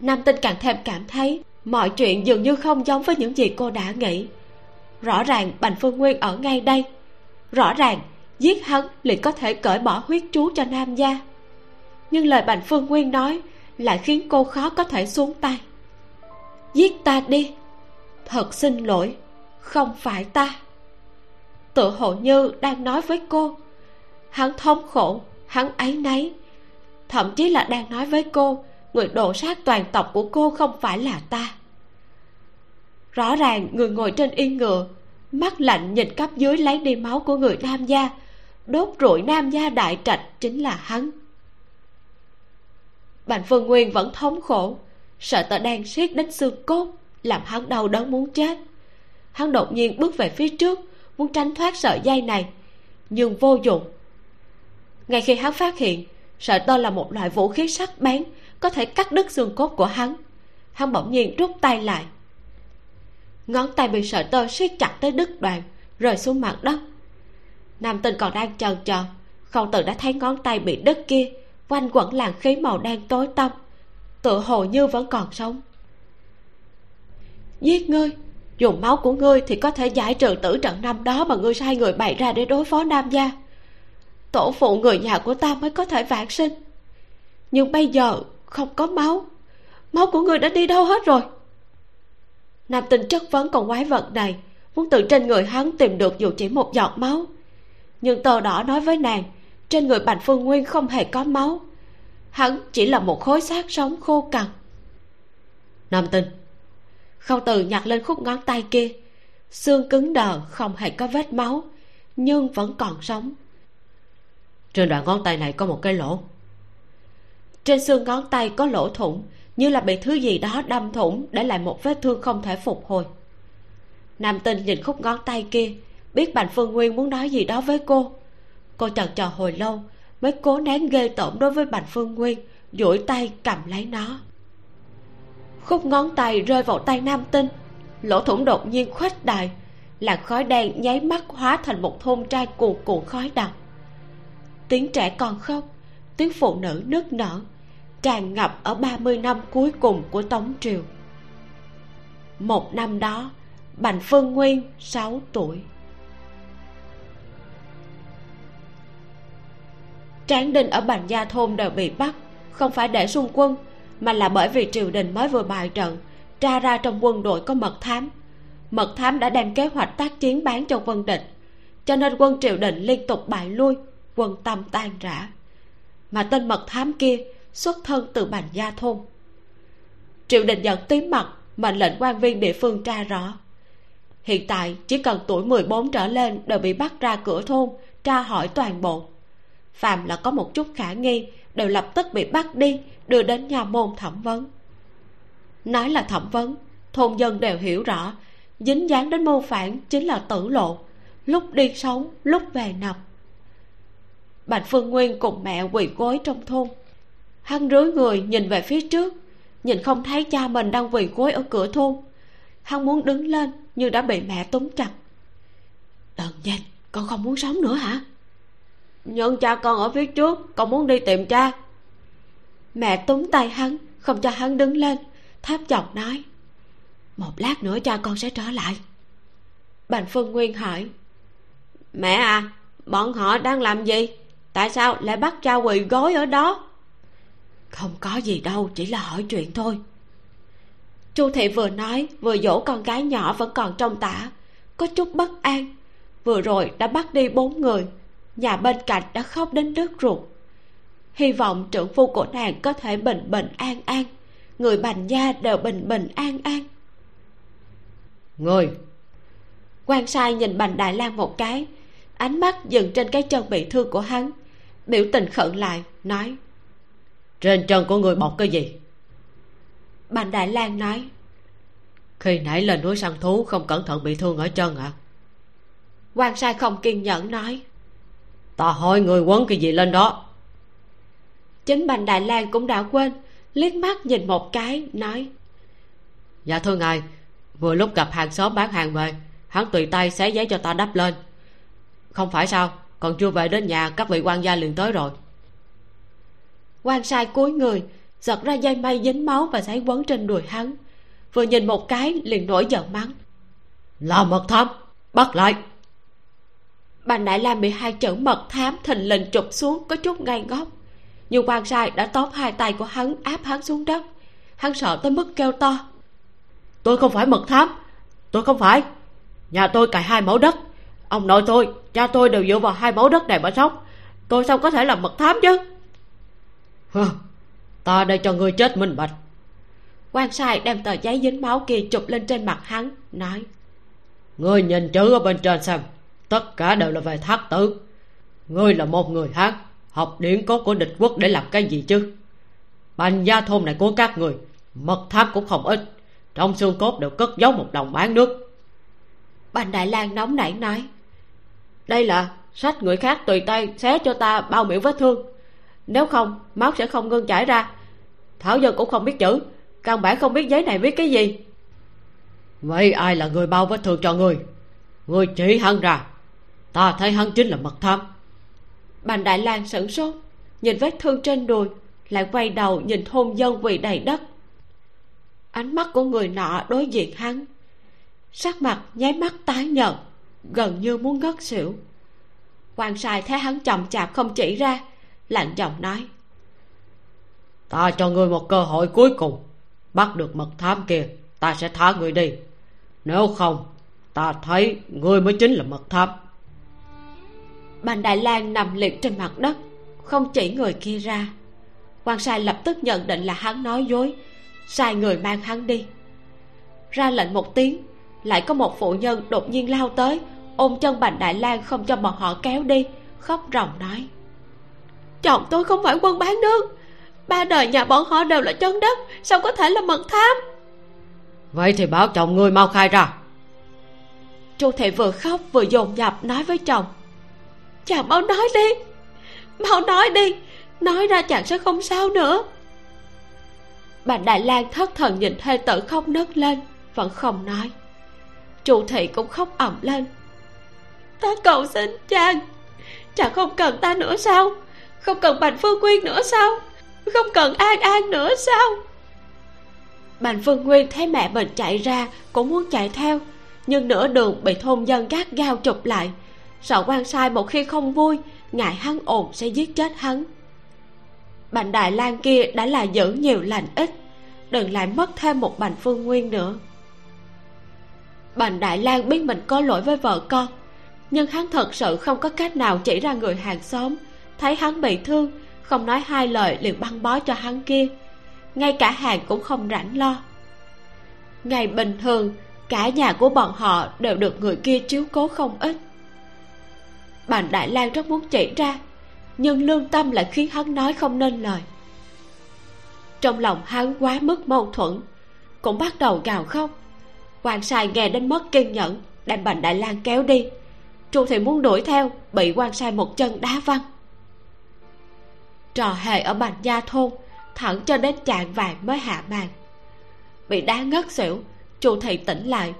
Nam tinh càng thêm cảm thấy mọi chuyện dường như không giống với những gì cô đã nghĩ. Rõ ràng bành phương nguyên ở ngay đây. Rõ ràng, giết hắn liền có thể cởi bỏ huyết chú cho nam gia. Nhưng lời bành phương nguyên nói lại khiến cô khó có thể xuống tay. Giết ta đi! Thật xin lỗi, không phải ta tựa hồ như đang nói với cô. Hắn thống khổ, hắn ấy nấy. Thậm chí là đang nói với cô, người đổ sát toàn tộc của cô không phải là ta. Rõ ràng người ngồi trên yên ngựa, mắt lạnh nhìn cấp dưới lấy đi máu của người nam gia, đốt rụi nam gia đại trạch chính là hắn. Bành phương nguyên vẫn thống khổ, sợ tờ đang siết đến xương cốt, làm hắn đau đớn muốn chết. Hắn đột nhiên bước về phía trước muốn tránh thoát sợi dây này, nhưng vô dụng. Ngay khi hắn phát hiện, sợi tơ là một loại vũ khí sắc bén, có thể cắt đứt xương cốt của hắn hắn bỗng nhiên rút tay lại. Ngón tay bị sợi tơ siết chặt tới đứt đoạn, rơi xuống mặt đất. Nam tinh còn đang chờ chờ, không tự đã thấy ngón tay bị đứt kia, quanh quẩn làn khí màu đen tối tăm, tựa hồ như vẫn còn sống. Giết ngươi! Dùng máu của ngươi thì có thể giải trừ tử trận năm đó mà ngươi sai người bày ra để đối phó nam gia. Tổ phụ người nhà của ta mới có thể vạn sinh. Nhưng bây giờ không có máu. Máu của ngươi đã đi đâu hết rồi? Nam tinh chất vấn còn quái vật này, muốn từ trên người hắn tìm được dù chỉ một giọt máu. Nhưng tờ đỏ nói với nàng, trên người bành phương nguyên không hề có máu. Hắn chỉ là một khối xác sống khô cằn. Nam tinh khâu từ nhặt lên khúc ngón tay kia. Xương cứng đờ, không hề có vết máu, nhưng vẫn còn sống. Trên đoạn ngón tay này có một cái lỗ. Trên xương ngón tay có lỗ thủng, như là bị thứ gì đó đâm thủng để lại một vết thương không thể phục hồi. Nam tinh nhìn khúc ngón tay kia, biết bành phương nguyên muốn nói gì đó với cô. Cô chần chờ hồi lâu, mới cố nén ghê tởm đối với bành phương nguyên, duỗi tay cầm lấy nó khúc ngón tay rơi vào tay nam tinh. Lỗ thủng đột nhiên khuếch đại làn khói đen nháy mắt hóa thành một thôn trai cuồn cuộn khói đặc. Tiếng trẻ con khóc, tiếng phụ nữ nức nở, tràn ngập ở 30 năm cuối cùng của Tống Triều. Một năm đó, Bành Phương Nguyên 6 tuổi. Tráng đinh ở Bành Gia Thôn đều bị bắt, Không phải để xung quân mà là bởi vì triều đình mới vừa bại trận, Tra ra trong quân đội có mật thám. Mật thám đã đem kế hoạch tác chiến bán cho quân địch, Cho nên quân triều đình liên tục bại lui, Quân tâm tan rã. Mà tên mật thám kia xuất thân từ bành gia thôn. Triều đình giận tím mặt mệnh lệnh quan viên địa phương tra rõ. Hiện tại chỉ cần tuổi 14 trở lên đều bị bắt ra cửa thôn, tra hỏi toàn bộ. Phàm là có một chút khả nghi đều lập tức bị bắt đi đưa đến nhà môn thẩm vấn. Nói là thẩm vấn, thôn dân đều hiểu rõ, dính dáng đến mưu phản chính là tử lộ, lúc đi sống, lúc về nằm. Bạch phương nguyên cùng mẹ quỳ gối trong thôn. Hắn rưới người nhìn về phía trước, nhìn không thấy cha mình đang quỳ gối ở cửa thôn. Hắn muốn đứng lên nhưng đã bị mẹ túm chặt. Tần danh, con không muốn sống nữa hả? Nhưng cha con ở phía trước, con muốn đi tìm cha mẹ túm tay hắn, không cho hắn đứng lên tháp giọng nói, một lát nữa cha con sẽ trở lại. Bành phương nguyên hỏi, mẹ à bọn họ đang làm gì? Tại sao lại bắt cha quỳ gối ở đó? Không có gì đâu, chỉ là hỏi chuyện thôi. Chu thị vừa nói, vừa dỗ con gái nhỏ vẫn còn trong tả, có chút bất an, vừa rồi đã bắt đi bốn người, nhà bên cạnh đã khóc đến đứt ruột hy vọng trưởng phu của nàng có thể bình bình an an. Người bành gia đều bình bình an an. Người quan sai nhìn bành đại lang một cái. Ánh mắt dừng trên cái chân bị thương của hắn. Biểu tình khẩn lại nói. Trên chân của người bọc cái gì? Bành đại lang nói. Khi nãy lên núi săn thú không cẩn thận bị thương ở chân ạ à? quan sai không kiên nhẫn nói. Ta hỏi người quấn cái gì lên đó chính bành đại lang cũng đã quên liếc mắt nhìn một cái nói dạ thưa ngài vừa lúc gặp hàng xóm bán hàng về hắn tùy tay xé giấy cho ta đắp lên. Không phải sao còn chưa về đến nhà các vị quan gia liền tới rồi. Quan sai cúi người giật ra dây mây dính máu và giấy quấn trên đùi hắn vừa nhìn một cái liền nổi giận mắng là mật thám bắt lại. Bà đại lam bị hai chữ mật thám thình lình trục xuống có chút ngay ngốc nhưng quan sai đã tóm hai tay của hắn áp hắn xuống đất. Hắn sợ tới mức kêu to. Tôi không phải mật thám. Tôi không phải. Nhà tôi cài hai mẫu đất. Ông nội tôi cha tôi đều dựa vào hai mẫu đất này mà sống. Tôi sao có thể làm mật thám chứ? Hừ, ta đây cho ngươi chết minh bạch. Quan sai đem tờ giấy dính máu kia chụp lên trên mặt hắn nói ngươi nhìn chữ ở bên trên xem. Tất cả đều là về thác tử. Ngươi là một người hát học điển cốt của địch quốc để làm cái gì chứ? Bành gia thôn này của các người mật thám cũng không ít. Trong xương cốt đều cất giấu một đồng bán nước. Bành đại lang nóng nảy nói đây là sách người khác tùy tay xé cho ta bao miệng vết thương. Nếu không máu sẽ không ngưng chảy ra. Thảo dân cũng không biết chữ căn bản không biết giấy này viết cái gì. Vậy ai là người bao vết thương cho người? Người chỉ hắn ra. Ta thấy hắn chính là mật thám bàn đại lang sửng sốt, nhìn vết thương trên đùi, lại quay đầu nhìn thôn dân quỳ đầy đất. Ánh mắt của người nọ đối diện hắn, sắc mặt nháy mắt tái nhợt, gần như muốn ngất xỉu. Quan sai thấy hắn chậm chạp không chỉ ra, lạnh giọng nói, ta cho ngươi một cơ hội cuối cùng, bắt được mật thám kia, ta sẽ thả người đi. Nếu không, ta thấy ngươi mới chính là mật thám bành đại lang nằm liệt trên mặt đất không chỉ người kia ra. Quan sai lập tức nhận định là hắn nói dối sai người mang hắn đi. Ra lệnh một tiếng lại có một phụ nhân đột nhiên lao tới ôm chân bành đại lang không cho bọn họ kéo đi khóc ròng nói. Chồng tôi không phải quân bán nước ba đời nhà bọn họ đều là chân đất sao có thể là mật thám? Vậy thì bảo chồng ngươi mau khai ra. Chu thị vừa khóc vừa dồn dập nói với chồng chàng mau nói đi. Mau nói đi. Nói ra chàng sẽ không sao nữa. Bà đại lang thất thần nhìn thê tử khóc nấc lên, vẫn không nói. Chu thị cũng khóc ẩm lên. Ta cầu xin chàng. Chàng không cần ta nữa sao? Không cần bành phương nguyên nữa sao? Không cần an an nữa sao? Bành phương nguyên thấy mẹ mình chạy ra, cũng muốn chạy theo. Nhưng nửa đường bị thôn dân gác gao chụp lại sợ quan sai một khi không vui, ngại hắn ồn sẽ giết chết hắn. Bành đại lang kia đã là giữ nhiều lành ít, đừng lại mất thêm một bành phương nguyên nữa. Bành đại lang biết mình có lỗi với vợ con, nhưng hắn thật sự không có cách nào chỉ ra người hàng xóm. Thấy hắn bị thương, không nói hai lời liền băng bó cho hắn kia. Ngay cả hàng cũng không rảnh lo. Ngày bình thường, cả nhà của bọn họ đều được người kia chiếu cố không ít bàn đại lang rất muốn chỉ ra, nhưng lương tâm lại khiến hắn nói không nên lời. Trong lòng hắn quá mức mâu thuẫn, cũng bắt đầu gào khóc. Quan sai nghe đến mất kiên nhẫn, đem bành đại lang kéo đi. Chu thì muốn đuổi theo, bị quan sai một chân đá văng. Trò hề ở bành gia thôn, thẳng cho đến chạng vàng mới hạ màn. Bị đá ngất xỉu, chu thị tỉnh lại,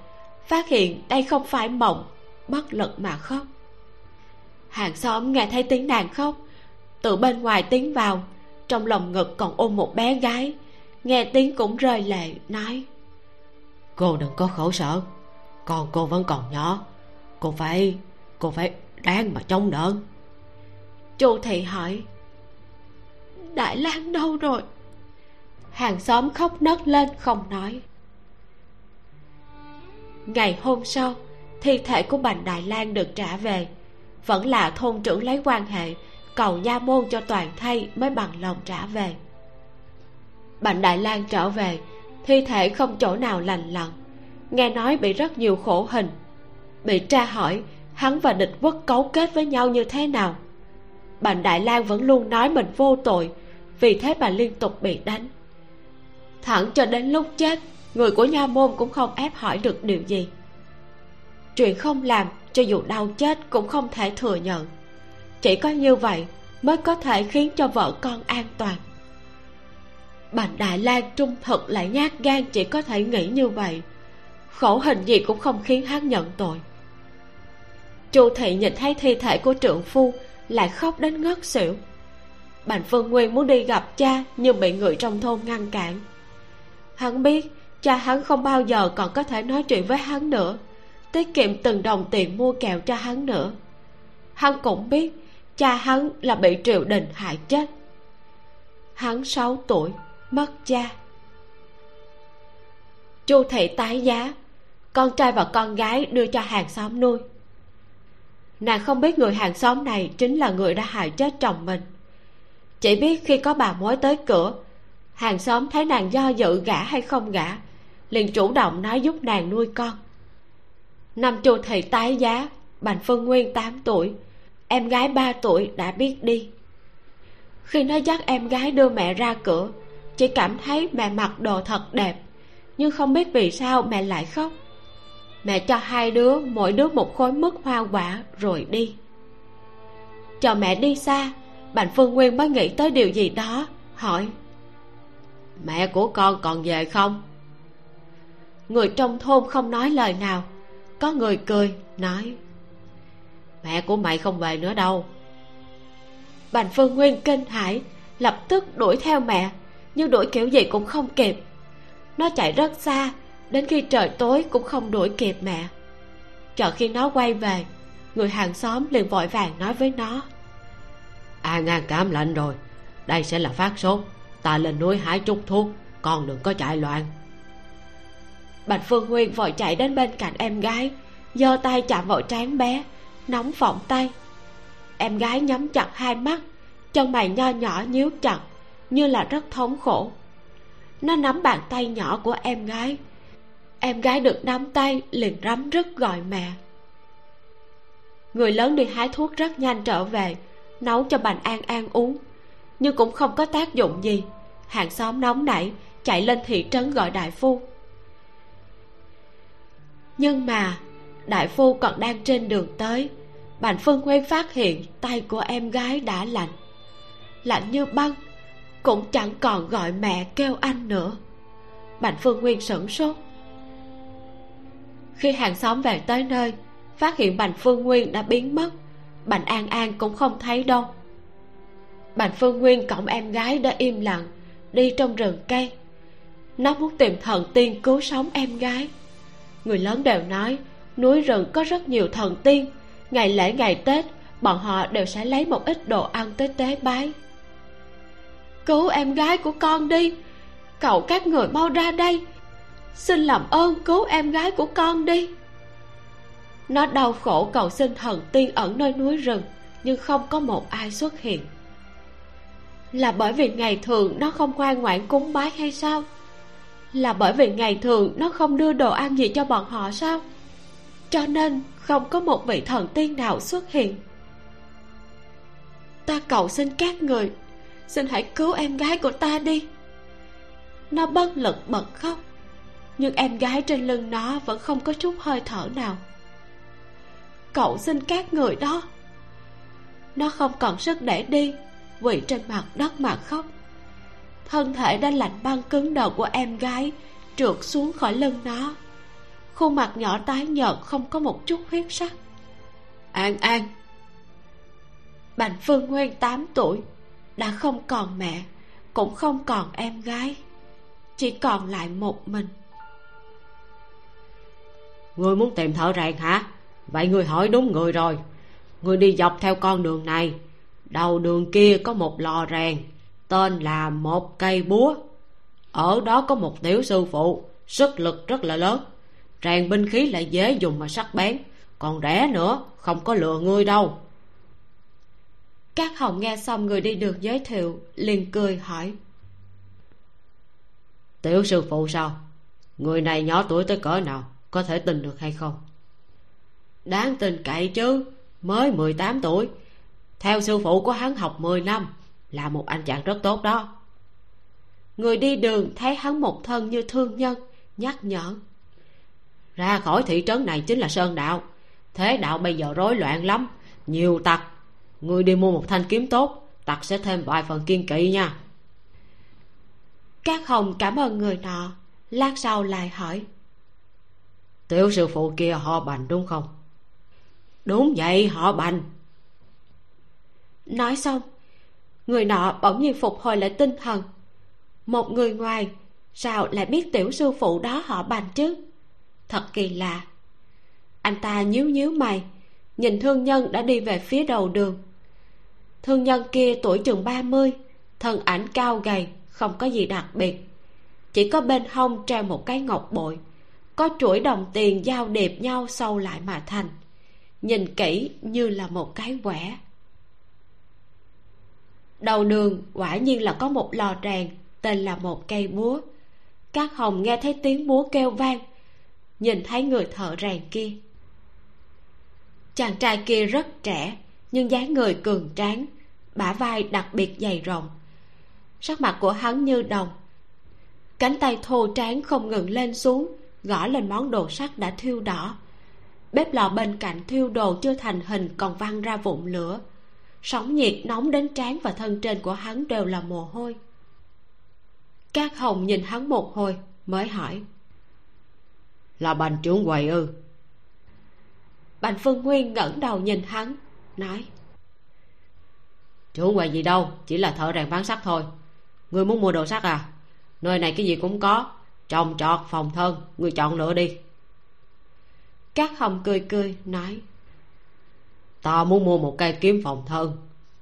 phát hiện đây không phải mộng, bất lực mà khóc hàng xóm nghe thấy tiếng nàng khóc. Từ bên ngoài tiến vào trong lòng ngực còn ôm một bé gái. Nghe tiếng cũng rơi lệ nói cô đừng có khổ sở. Con cô vẫn còn nhỏ. Cô phải cô phải đáng mà chống đỡ. Chu thị hỏi đại lang đâu rồi? Hàng xóm khóc nấc lên không nói. Ngày hôm sau thi thể của bành đại lang được trả về vẫn là thôn trưởng lấy quan hệ, cầu nha môn cho toàn thay mới bằng lòng trả về. Bành đại lang trở về, thi thể không chỗ nào lành lặn. Nghe nói bị rất nhiều khổ hình. Bị tra hỏi, hắn và địch quốc cấu kết với nhau như thế nào? Bành đại lang vẫn luôn nói mình vô tội, vì thế bà liên tục bị đánh. Thẳng cho đến lúc chết, người của nha môn cũng không ép hỏi được điều gì. Chuyện không làm cho dù đau chết cũng không thể thừa nhận. Chỉ có như vậy mới có thể khiến cho vợ con an toàn. Bành đại lang trung thực lại nhát gan chỉ có thể nghĩ như vậy. Khổ hình gì cũng không khiến hắn nhận tội. Chu thị nhìn thấy thi thể của trượng phu lại khóc đến ngất xỉu. Bành phương nguyên muốn đi gặp cha nhưng bị người trong thôn ngăn cản. Hắn biết cha hắn không bao giờ còn có thể nói chuyện với hắn nữa tiết kiệm từng đồng tiền mua kẹo cho hắn nữa. Hắn cũng biết cha hắn là bị triều đình hại chết. Hắn sáu tuổi, mất cha. Chu thị tái giá, con trai và con gái đưa cho hàng xóm nuôi. Nàng không biết người hàng xóm này chính là người đã hại chết chồng mình. Chỉ biết khi có bà mối tới cửa, hàng xóm thấy nàng do dự gả hay không gả liền chủ động nói giúp nàng nuôi con năm chu thị tái giá bành phân nguyên 8 tuổi. Em gái 3 tuổi đã biết đi. Khi nó dắt em gái đưa mẹ ra cửa, chỉ cảm thấy mẹ mặc đồ thật đẹp, nhưng không biết vì sao mẹ lại khóc. Mẹ cho hai đứa, mỗi đứa một khối mứt hoa quả rồi đi. Chờ mẹ đi xa bành phương nguyên mới nghĩ tới điều gì đó, hỏi. Mẹ của con còn về không? Người trong thôn không nói lời nào có người cười, nói, mẹ của mày không về nữa đâu. Bành phương nguyên kinh hãi, lập tức đuổi theo mẹ, nhưng đuổi kiểu gì cũng không kịp. Nó chạy rất xa, đến khi trời tối cũng không đuổi kịp mẹ. Chờ khi nó quay về, người hàng xóm liền vội vàng nói với nó "A ngang cảm lạnh rồi, đây sẽ là phát sốt, ta lên núi hái chút thuốc con đừng có chạy loạn bạch phương nguyên vội chạy đến bên cạnh em gái, giơ tay chạm vào trán bé, nóng phỏng tay. Em gái nhắm chặt hai mắt, chân mày nho nhỏ nhíu chặt, như là rất thống khổ. Nó nắm bàn tay nhỏ của em gái. Em gái được nắm tay, liền rắm rứt gọi mẹ. Người lớn đi hái thuốc rất nhanh trở về, nấu cho bành an an uống, nhưng cũng không có tác dụng gì. Hàng xóm nóng nảy, chạy lên thị trấn gọi đại phu nhưng mà, đại phu còn đang trên đường tới. Bạn phương nguyên phát hiện tay của em gái đã lạnh. Lạnh như băng, cũng chẳng còn gọi mẹ kêu anh nữa. Bành phương nguyên sửng sốt. Khi hàng xóm về tới nơi, phát hiện bành phương nguyên đã biến mất. Bành an an cũng không thấy đâu. Bành phương nguyên cõng em gái đã im lặng, đi trong rừng cây. Nó muốn tìm thần tiên cứu sống em gái người lớn đều nói, núi rừng có rất nhiều thần tiên. Ngày lễ ngày tết, bọn họ đều sẽ lấy một ít đồ ăn tới tế bái. Cứu em gái của con đi. Cậu các người mau ra đây. Xin làm ơn cứu em gái của con đi. Nó đau khổ cầu xin thần tiên ẩn nơi núi rừng, nhưng không có một ai xuất hiện. Là bởi vì ngày thường nó không ngoan ngoãn cúng bái hay sao? Là bởi vì ngày thường nó không đưa đồ ăn gì cho bọn họ sao? Cho nên không có một vị thần tiên nào xuất hiện. Ta cầu xin các người, xin hãy cứu em gái của ta đi. Nó bất lực bật khóc, nhưng em gái trên lưng nó vẫn không có chút hơi thở nào. Cậu xin các người đó. Nó không còn sức để đi, quỳ trên mặt đất mà khóc thân thể đã lạnh băng cứng đầu của em gái, trượt xuống khỏi lưng nó. Khuôn mặt nhỏ tái nhợt không có một chút huyết sắc. An an. Bành phương nguyên tám tuổi, đã không còn mẹ, cũng không còn em gái, chỉ còn lại một mình. Ngươi muốn tìm thợ rèn hả? Vậy ngươi hỏi đúng người rồi. Ngươi đi dọc theo con đường này. Đầu đường kia có một lò rèn tên là một cây búa. Ở đó có một tiểu sư phụ, sức lực rất là lớn. Tràn binh khí lại dễ dùng mà sắc bén, còn rẻ nữa, không có lừa ngươi đâu. Các hồng nghe xong người đi được giới thiệu, liền cười hỏi. Tiểu sư phụ sao? Người này nhỏ tuổi tới cỡ nào, có thể tin được hay không? Đáng tin cậy chứ, mới mười tám tuổi. Theo sư phụ của hắn học mười năm là một anh chàng rất tốt đó. Người đi đường thấy hắn một thân như thương nhân, nhắc nhở. Ra khỏi thị trấn này chính là sơn đạo. Thế đạo bây giờ rối loạn lắm, nhiều tặc. Người đi mua một thanh kiếm tốt, tặc sẽ thêm vài phần kiên kỵ nha. Các hồng cảm ơn người nọ, lát sau lại hỏi. Tiểu sư phụ kia họ bành đúng không? Đúng vậy, họ bành. Nói xong người nọ bỗng nhiên phục hồi lại tinh thần. Một người ngoài, sao lại biết tiểu sư phụ đó họ bành chứ? Thật kỳ lạ. Anh ta nhíu nhíu mày, nhìn thương nhân đã đi về phía đầu đường. Thương nhân kia tuổi chừng ba mươi, thân ảnh cao gầy, không có gì đặc biệt. Chỉ có bên hông treo một cái ngọc bội, có chuỗi đồng tiền giao điệp nhau sâu lại mà thành. Nhìn kỹ như là một cái quẻ đầu đường quả nhiên là có một lò tràng tên là một cây búa. Các hồng nghe thấy tiếng búa kêu vang, nhìn thấy người thợ rèn kia. Chàng trai kia rất trẻ, nhưng dáng người cường tráng, bả vai đặc biệt dày rộng. Sắc mặt của hắn như đồng. Cánh tay thô tráng không ngừng lên xuống, gõ lên món đồ sắt đã thiêu đỏ. Bếp lò bên cạnh thiêu đồ chưa thành hình còn văng ra vụn lửa sóng nhiệt nóng đến trán và thân trên của hắn đều là mồ hôi. Các hồng nhìn hắn một hồi mới hỏi. Là bành trưởng quầy ư? Bành phương nguyên ngẩng đầu nhìn hắn nói. Trưởng quầy gì đâu chỉ là thợ rèn bán sắt thôi. Ngươi muốn mua đồ sắt à? Nơi này cái gì cũng có trồng trọt phòng thân ngươi chọn lựa đi. Các hồng cười cười nói ta muốn mua một cây kiếm phòng thân.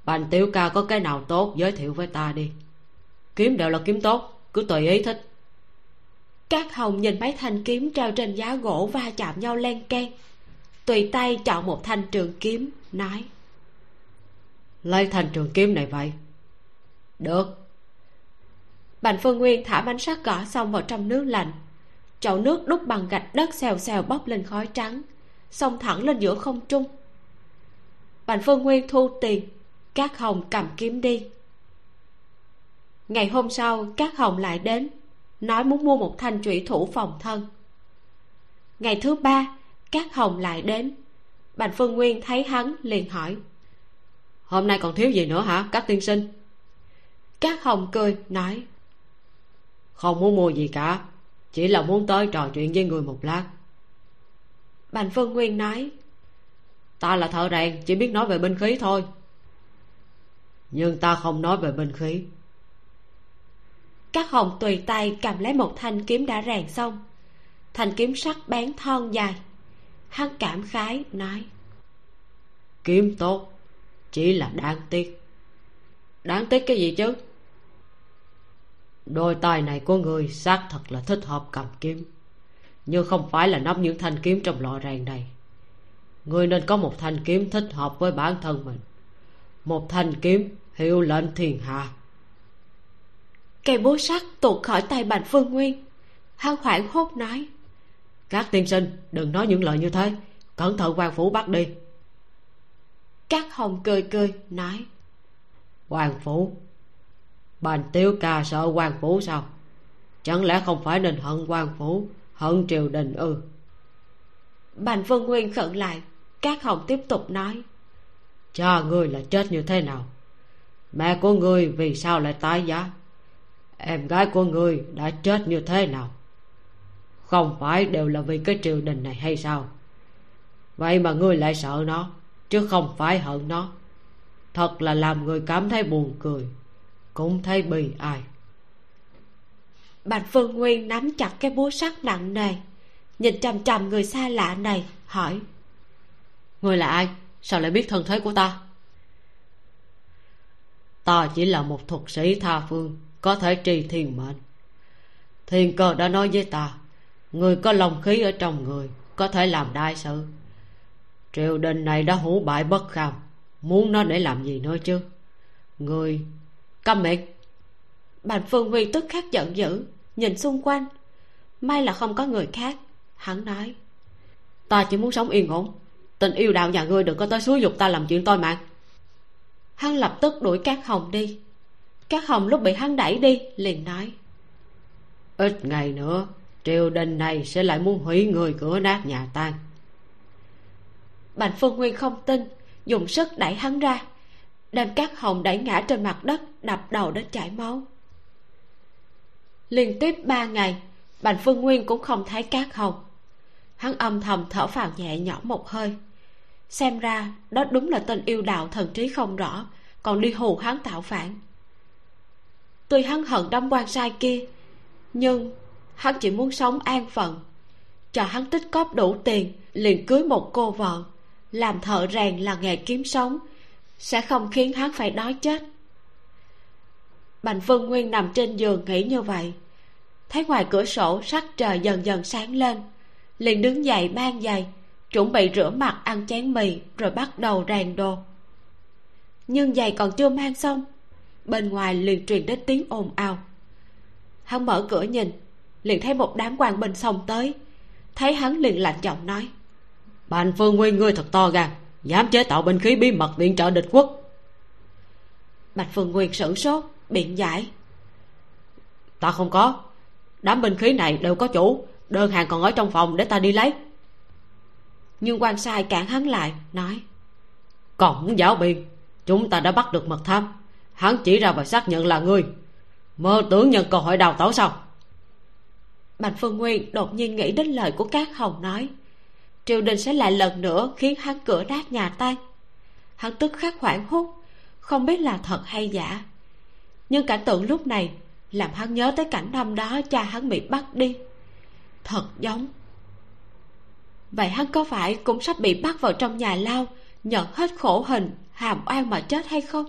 Bành tiểu ca có cái nào tốt, giới thiệu với ta đi. Kiếm đều là kiếm tốt, cứ tùy ý thích. Các hồng nhìn mấy thanh kiếm treo trên giá gỗ va chạm nhau len keng. Tùy tay chọn một thanh trường kiếm, nói. Lấy thanh trường kiếm này vậy. Được. Bành phương nguyên thả bánh sắt cỏ xong vào trong nước lạnh. Chậu nước đúc bằng gạch đất xèo xèo bốc lên khói trắng, xông thẳng lên giữa không trung bành phương nguyên thu tiền các hồng cầm kiếm đi. Ngày hôm sau các hồng lại đến nói muốn mua một thanh trụy thủ phòng thân. Ngày thứ ba các hồng lại đến. Bành phương nguyên thấy hắn liền hỏi hôm nay còn thiếu gì nữa hả các tiên sinh? Các hồng cười nói không muốn mua gì cả chỉ là muốn tới trò chuyện với người một lát. Bành phương nguyên nói ta là thợ rèn, chỉ biết nói về binh khí thôi. Nhưng ta không nói về binh khí. Các hồng tùy tay cầm lấy một thanh kiếm đã rèn xong. Thanh kiếm sắt bén thon dài. Hắn cảm khái, nói, kiếm tốt, chỉ là đáng tiếc. Đáng tiếc cái gì chứ? Đôi tay này của người xác thật là thích hợp cầm kiếm, nhưng không phải là nắm những thanh kiếm trong lò rèn này người nên có một thanh kiếm thích hợp với bản thân mình. Một thanh kiếm hiệu lệnh thiên hạ. Cây búa sắt tuột khỏi tay bành phương nguyên. Hắn hoảng hốt nói. Các tiên sinh đừng nói những lời như thế. Cẩn thận quan phủ bắt đi. Các hồng cười cười nói. Quan phủ? Bành tiếu ca sợ quan phủ sao? Chẳng lẽ không phải nên hận quan phủ hận triều đình ư? Bành phương nguyên khẩn lại các hồng tiếp tục nói. Cha ngươi là chết như thế nào? Mẹ của ngươi vì sao lại tái giá? Em gái của ngươi đã chết như thế nào? Không phải đều là vì cái triều đình này hay sao? Vậy mà ngươi lại sợ nó chứ không phải hận nó. Thật là làm người cảm thấy buồn cười cũng thấy bi ai. Bạch phương nguyên nắm chặt cái búa sắt nặng nề nhìn chằm chằm người xa lạ này hỏi người là ai? Sao lại biết thân thế của ta? Ta chỉ là một thuật sĩ tha phương, có thể trì thiên mệnh. Thiên cơ đã nói với ta, người có lòng khí ở trong người, có thể làm đại sự. Triều đình này đã hủ bại bất kham, muốn nó để làm gì nữa chứ? Người, câm miệng. Bành phương huy tức khắc giận dữ, nhìn xung quanh. May là không có người khác, hắn nói. Ta chỉ muốn sống yên ổn tình yêu đạo nhà ngươi đừng có tới xúi dục ta làm chuyện tôi mạng. Hắn lập tức đuổi các hồng đi. Các hồng lúc bị hắn đẩy đi, liền nói, ít ngày nữa, triều đình này sẽ lại muốn hủy người cửa nát nhà tan bành phương nguyên không tin, dùng sức đẩy hắn ra, đem các hồng đẩy ngã trên mặt đất, đập đầu đến chảy máu. Liên tiếp ba ngày, bành phương nguyên cũng không thấy cát hồng. Hắn âm thầm thở phào nhẹ nhõm một hơi xem ra, đó đúng là tên yêu đạo thần trí không rõ, còn đi hù hắn tạo phản. Tuy hắn hận đám quan sai kia, nhưng hắn chỉ muốn sống an phận. Cho hắn tích cóp đủ tiền, liền cưới một cô vợ. Làm thợ rèn là nghề kiếm sống, sẽ không khiến hắn phải đói chết. Bành Vân nguyên nằm trên giường nghĩ như vậy. Thấy ngoài cửa sổ sắc trời dần dần sáng lên, liền đứng dậy mang giày chuẩn bị rửa mặt ăn chén mì rồi bắt đầu rèn đồ. Nhưng giày còn chưa mang xong. Bên ngoài liền truyền đến tiếng ồn ào. Hắn mở cửa nhìn liền thấy một đám quan binh xông tới. Thấy hắn liền lạnh giọng nói. Bành phương nguyên ngươi thật to gan dám chế tạo binh khí bí mật viện trợ địch quốc. Bạch phương nguyên sửng sốt biện giải. Ta không có. Đám binh khí này đều có chủ đơn hàng còn ở trong phòng để ta đi lấy nhưng quan sai cản hắn lại, nói, còn muốn giáo biên, chúng ta đã bắt được mật thám. Hắn chỉ ra và xác nhận là ngươi. Mơ tưởng nhận cơ hội đào tẩu sao? Bạch phương nguyên đột nhiên nghĩ đến lời của các hồng nói, triều đình sẽ lại lần nữa khiến hắn cửa nát nhà tan hắn tức khắc hoảng hốt, không biết là thật hay giả. Nhưng cảnh tượng lúc này làm hắn nhớ tới cảnh năm đó cha hắn bị bắt đi. Thật giống vậy hắn có phải cũng sắp bị bắt vào trong nhà lao, nhận hết khổ hình, hàm oan mà chết hay không?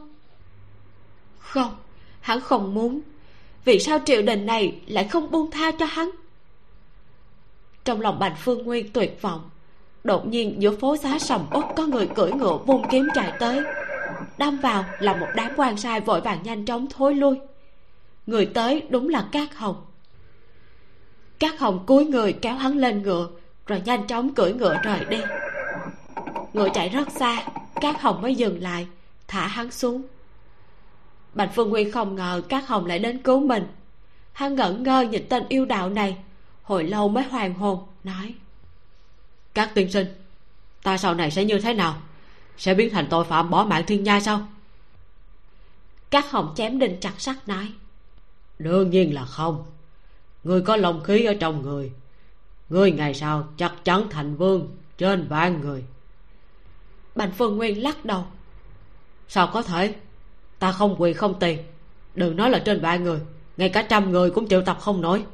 Không, hắn không muốn. Vì sao triều đình này lại không buông tha cho hắn? Trong lòng bành phương nguyên tuyệt vọng, đột nhiên giữa phố xá sầm uất có người cưỡi ngựa vung kiếm chạy tới. Đâm vào là một đám quan sai vội vàng nhanh chóng thối lui. Người tới đúng là cát hồng. Cát hồng cúi người kéo hắn lên ngựa rồi nhanh chóng cưỡi ngựa rời đi. Ngựa chạy rất xa cát hồng mới dừng lại, thả hắn xuống. Bạch phương nguyên không ngờ cát hồng lại đến cứu mình. Hắn ngẩn ngơ nhìn tên yêu đạo này, hồi lâu mới hoàn hồn, nói, các tiên sinh, ta sau này sẽ như thế nào? Sẽ biến thành tội phạm bỏ mạng thiên nhai sao? Các hồng chém đinh chặt sắt, nói, đương nhiên là không. Người có lòng khí ở trong người người ngày sau chắc chắn thành vương trên vạn người. Bành phương nguyên lắc đầu. Sao có thể? Ta không quỳ không tiền đừng nói là trên vạn người, ngay cả trăm người cũng triệu tập không nổi.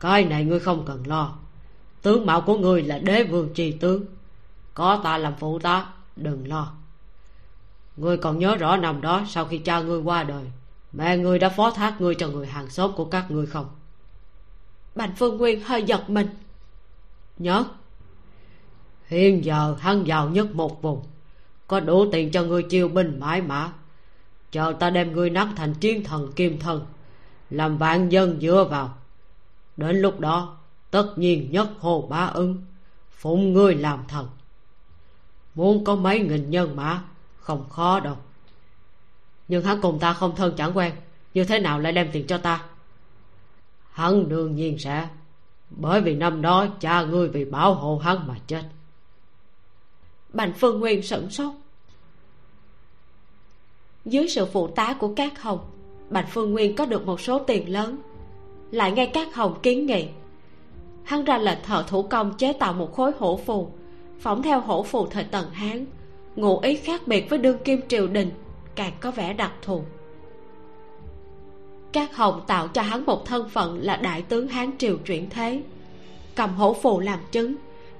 Cái này ngươi không cần lo. Tướng mạo của ngươi là đế vương trì tướng. Có ta làm phụ tá đừng lo. Ngươi còn nhớ rõ năm đó sau khi cha ngươi qua đời, mẹ ngươi đã phó thác ngươi cho người hàng xóm của các ngươi không? Bành phương nguyên hơi giật mình. Nhớ, hiện giờ hắn giàu nhất một vùng, có đủ tiền cho ngươi chiêu binh mãi mã, chờ ta đem ngươi nát thành chiến thần kim thần làm vạn dân dựa vào. Đến lúc đó, tất nhiên nhất hồ bá ứng, phụng ngươi làm thần. Muốn có mấy nghìn nhân mã, không khó đâu. Nhưng hắn cùng ta không thân chẳng quen, như thế nào lại đem tiền cho ta? Hắn đương nhiên sẽ. Bởi vì năm đó cha ngươi vì bảo hộ hắn mà chết. Bành phương nguyên sửng sốt. Dưới sự phụ tá của các hồng, bành phương nguyên có được một số tiền lớn. Lại nghe các hồng kiến nghị. Hắn ra lệnh thợ thủ công chế tạo một khối hổ phù, phỏng theo hổ phù thời tần hán, ngụ ý khác biệt với đương kim triều đình, càng có vẻ đặc thù các hồng tạo cho hắn một thân phận là đại tướng hán triều chuyển thế. Cầm hổ phù làm chứng,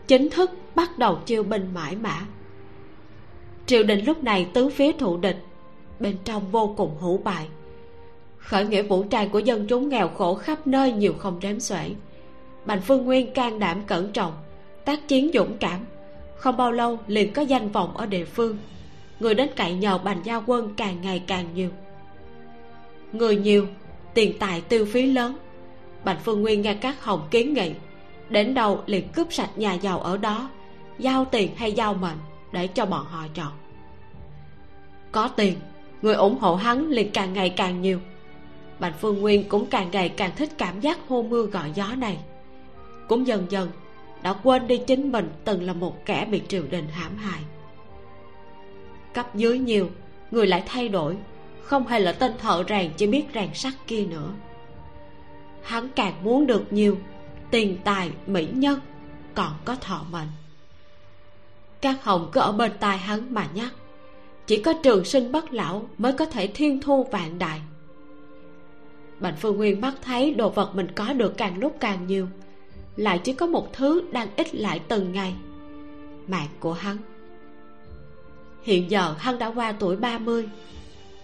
chính thức bắt đầu chiêu binh mãi mã. Triều đình lúc này tứ phía thụ địch, bên trong vô cùng hữu bại. Khởi nghĩa vũ trang của dân chúng nghèo khổ khắp nơi nhiều không đếm xuể. Bành phương nguyên can đảm cẩn trọng, tác chiến dũng cảm. Không bao lâu liền có danh vọng ở địa phương. Người đến cậy nhờ bành gia quân càng ngày càng nhiều. Người nhiều tiền tài tiêu phí lớn. Bạch phương nguyên nghe các hồng kiến nghị, đến đầu liền cướp sạch nhà giàu ở đó, giao tiền hay giao mệnh để cho bọn họ chọn. Có tiền, người ủng hộ hắn liền càng ngày càng nhiều. Bạch phương nguyên cũng càng ngày càng thích cảm giác hô mưa gọi gió này. Cũng dần dần, đã quên đi chính mình từng là một kẻ bị triều đình hãm hại. Cấp dưới nhiều, người lại thay đổi không hề là tên thợ rèn chỉ biết rèn sắt kia nữa. Hắn càng muốn được nhiều, tiền tài, mỹ nhân, còn có thọ mệnh. Các hồng cứ ở bên tai hắn mà nhắc, chỉ có trường sinh bất lão mới có thể thiên thu vạn đại. Bạch phương nguyên mắt thấy đồ vật mình có được càng lúc càng nhiều, lại chỉ có một thứ đang ít lại từng ngày, mạng của hắn. Hiện giờ hắn đã qua tuổi 30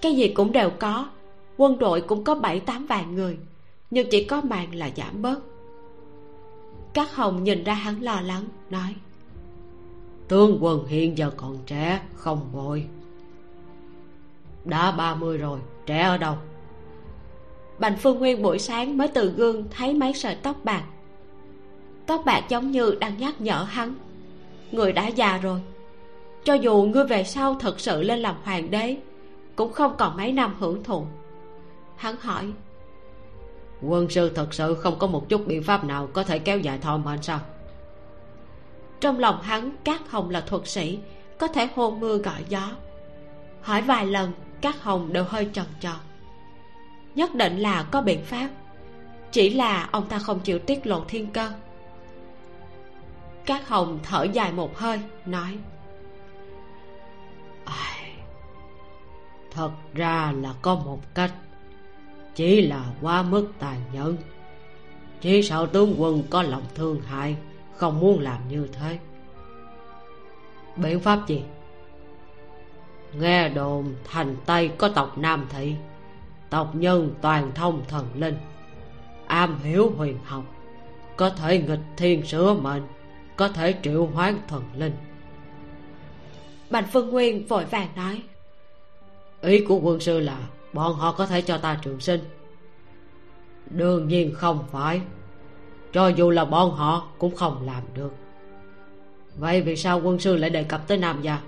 cái gì cũng đều có. Quân đội cũng có bảy tám vạn người nhưng chỉ có mạng là giảm bớt. Các hồng nhìn ra hắn lo lắng nói tướng quân hiện giờ còn trẻ không vội. Đã ba mươi rồi trẻ ở đâu? Bành phương nguyên buổi sáng mới từ gương thấy mấy sợi tóc bạc. Tóc bạc giống như đang nhắc nhở hắn người đã già rồi. Cho dù ngươi về sau thật sự lên làm hoàng đế cũng không còn mấy năm hưởng thụ. Hắn hỏi quân sư thật sự không có một chút biện pháp nào có thể kéo dài thọ mệnh sao? Trong lòng hắn các hồng là thuật sĩ có thể hôn mưa gọi gió. Hỏi vài lần các hồng đều hơi trần tròn nhất định là có biện pháp chỉ là ông ta không chịu tiết lộ thiên cơ các hồng thở dài một hơi nói thật ra là có một cách. Chỉ là quá mức tàn nhẫn. Chỉ sợ tướng quân có lòng thương hại, không muốn làm như thế. Biện pháp gì? Nghe đồn thành tây có tộc nam thị, tộc nhân toàn thông thần linh, am hiểu huyền học, có thể nghịch thiên sửa mệnh, có thể triệu hoán thần linh. Bạch phương nguyên vội vàng nói ý của quân sư là bọn họ có thể cho ta trường sinh. Đương nhiên không phải. Cho dù là bọn họ cũng không làm được. Vậy vì sao quân sư lại đề cập tới nam gia?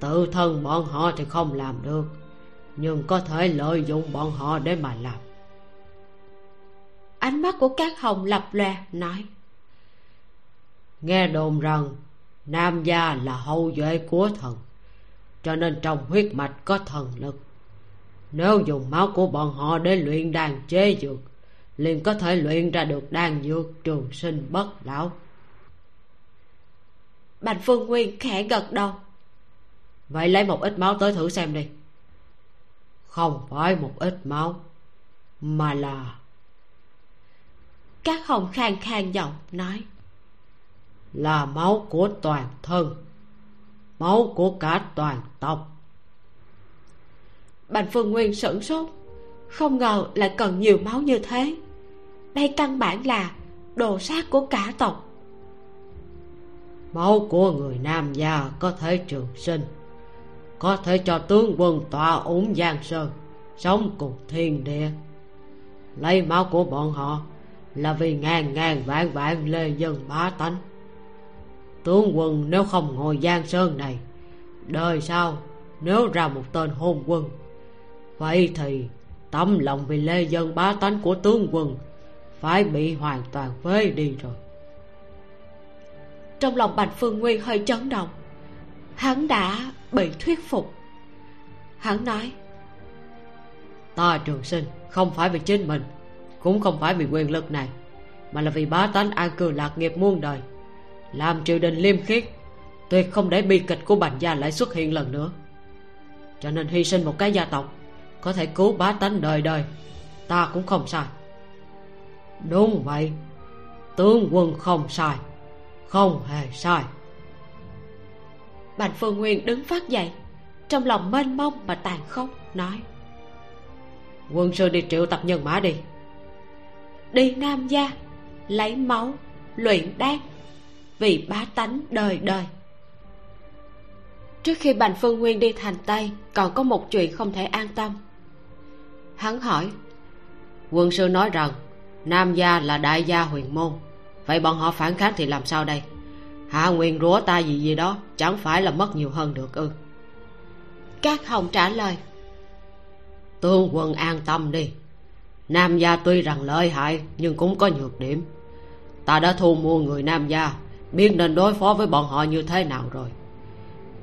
Tự thân bọn họ thì không làm được nhưng có thể lợi dụng bọn họ để mà làm. Ánh mắt của các hồng lập lòe nói. Nghe đồn rằng nam gia là hậu duệ của thần cho nên trong huyết mạch có thần lực. Nếu dùng máu của bọn họ để luyện đàn chế dược liền có thể luyện ra được đan dược trường sinh bất lão. Bành phương nguyên khẽ gật đầu. Vậy lấy một ít máu tới thử xem đi. Không phải một ít máu mà là các hồng khang khang giọng nói. là máu của toàn thân máu của cả toàn tộc. Bành phương nguyên sửng sốt không ngờ lại cần nhiều máu như thế. Đây căn bản là đồ sát của cả tộc. Máu của người nam gia có thể trường sinh có thể cho tướng quân tọa ủng giang sơn sống cùng thiên địa. Lấy máu của bọn họ là vì ngàn ngàn vạn vạn lê dân bá tánh tướng quân nếu không ngồi giang sơn này. Đời sau nếu ra một tên hôn quân vậy thì tấm lòng vì lê dân bá tánh của tướng quân phải bị hoàn toàn phế đi rồi. Trong lòng bạch phương nguyên hơi chấn động. Hắn đã bị thuyết phục. Hắn nói ta trường sinh không phải vì chính mình cũng không phải vì quyền lực này mà là vì bá tánh an cư lạc nghiệp muôn đời làm triều đình liêm khiết tuyệt không để bi kịch của bành gia lại xuất hiện lần nữa. Cho nên hy sinh một cái gia tộc có thể cứu bá tánh đời đời ta cũng không sai. Đúng vậy tướng quân không sai không hề sai. Bành phương nguyên đứng phát dậy trong lòng mênh mông mà tàn khốc nói. Quân sư đi triệu tập nhân mã đi. Đi nam gia lấy máu luyện đan vì bá tánh đời đời. Trước khi bành phương nguyên đi thành tây còn có một chuyện không thể an tâm. Hắn hỏi quân sư nói rằng nam gia là đại gia huyền môn. Vậy bọn họ phản kháng thì làm sao đây? Hạ nguyên rủa ta gì gì đó chẳng phải là mất nhiều hơn được ư? Các hồng trả lời tướng quân an tâm đi. Nam gia tuy rằng lợi hại nhưng cũng có nhược điểm. Ta đã thu mua người nam gia biết nên đối phó với bọn họ như thế nào rồi.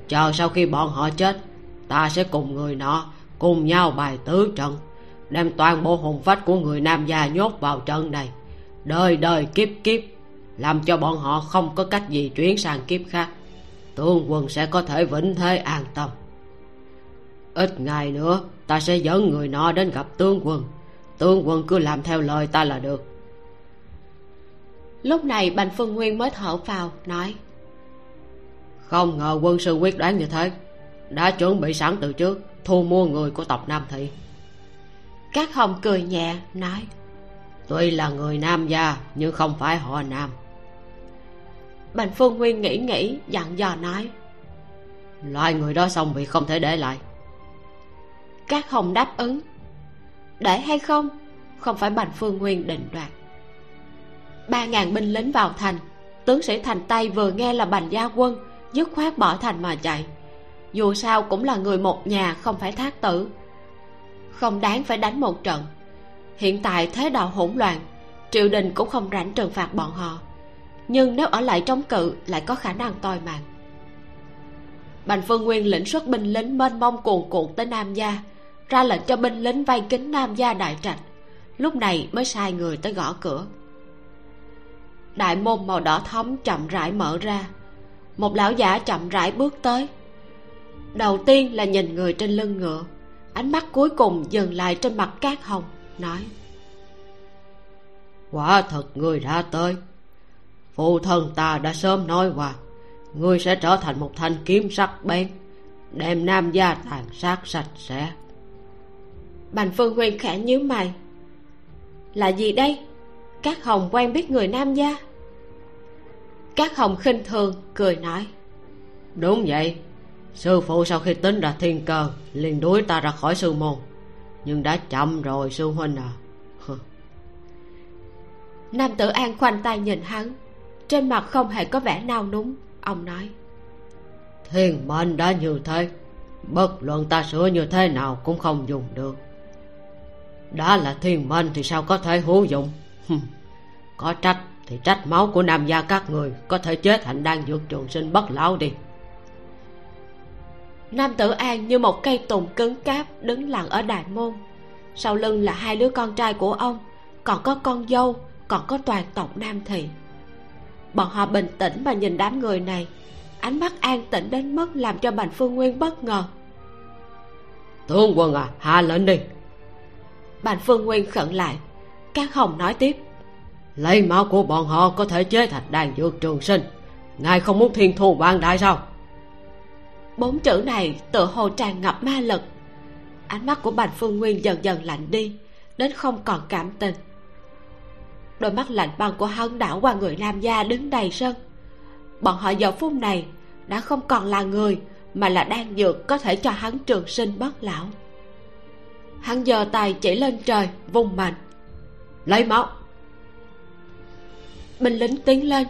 Chờ sau khi bọn họ chết, ta sẽ cùng người nọ cùng nhau bài tứ trận, đem toàn bộ hồn phách của người nam gia nhốt vào trận này. Đời đời kiếp kiếp, làm cho bọn họ không có cách gì chuyển sang kiếp khác. Tướng quân sẽ có thể vĩnh thế an tâm. Ít ngày nữa, ta sẽ dẫn người nọ đến gặp tướng quân. Tướng quân cứ làm theo lời ta là được lúc này bành phương nguyên mới thở vào nói. Không ngờ quân sư quyết đoán như thế. Đã chuẩn bị sẵn từ trước thu mua người của tộc nam thị. Các hồng cười nhẹ nói. Tuy là người nam gia nhưng không phải họ nam. Bành phương nguyên nghĩ nghĩ dặn dò nói. Loại người đó xong việc không thể để lại. Các hồng đáp ứng. Để hay không? Không phải bành phương nguyên định đoạt ba ngàn binh lính vào thành. Tướng sĩ thành tây vừa nghe là bành gia quân, dứt khoát bỏ thành mà chạy. Dù sao cũng là người một nhà, không phải thác tử. Không đáng phải đánh một trận. Hiện tại thế đạo hỗn loạn, triều đình cũng không rảnh trừng phạt bọn họ. Nhưng nếu ở lại chống cự, lại có khả năng toi mạng. Bành phương nguyên lĩnh xuất binh lính mênh mông cuồn cuộn tới nam gia, ra lệnh cho binh lính vây kính nam gia đại trạch. Lúc này mới sai người tới gõ cửa đại môn màu đỏ thắm chậm rãi mở ra. Một lão giả chậm rãi bước tới. Đầu tiên là nhìn người trên lưng ngựa. Ánh mắt cuối cùng dừng lại trên mặt cát hồng nói. Quả thật người đã tới. Phụ thân ta đã sớm nói qua ngươi sẽ trở thành một thanh kiếm sắc bén đem nam gia tàn sát sạch sẽ. Bành phương nguyên khẽ nhíu mày. Là gì đây các hồng quen biết người nam gia. Các hồng khinh thường cười nói. Đúng vậy. Sư phụ sau khi tính ra thiên cơ liền đuổi ta ra khỏi sư môn. Nhưng đã chậm rồi sư huynh à. *laughs* Nam tử an khoanh tay nhìn hắn. Trên mặt không hề có vẻ nao núng. Ông nói. Thiên mệnh đã như thế. Bất luận ta sửa như thế nào cũng không dùng được. Đã là thiên mệnh thì sao có thể hữu dụng có trách thì trách máu của nam gia các người có thể chết thành đang dược trường sinh bất lão đi. Nam tử an như một cây tùng cứng cáp đứng lặng ở đại môn. Sau lưng là hai đứa con trai của ông còn có con dâu còn có toàn tộc nam thị. Bọn họ bình tĩnh mà nhìn đám người này. Ánh mắt an tĩnh đến mức làm cho bành phương nguyên bất ngờ. Tướng quân à hạ lệnh đi. Bành phương nguyên khẩn lại các hồng nói tiếp. Lấy máu của bọn họ có thể chế thành đàn dược trường sinh. Ngài không muốn thiên thu vạn đại sao? Bốn chữ này tựa hồ tràn ngập ma lực. Ánh mắt của bành phương nguyên dần dần lạnh đi đến không còn cảm tình. Đôi mắt lạnh băng của hắn đảo qua người nam gia đứng đầy sân. Bọn họ giờ phút này đã không còn là người mà là đang dược có thể cho hắn trường sinh bất lão. Hắn giơ tay chỉ lên trời vung mạnh lấy máu. Binh lính tiến lên.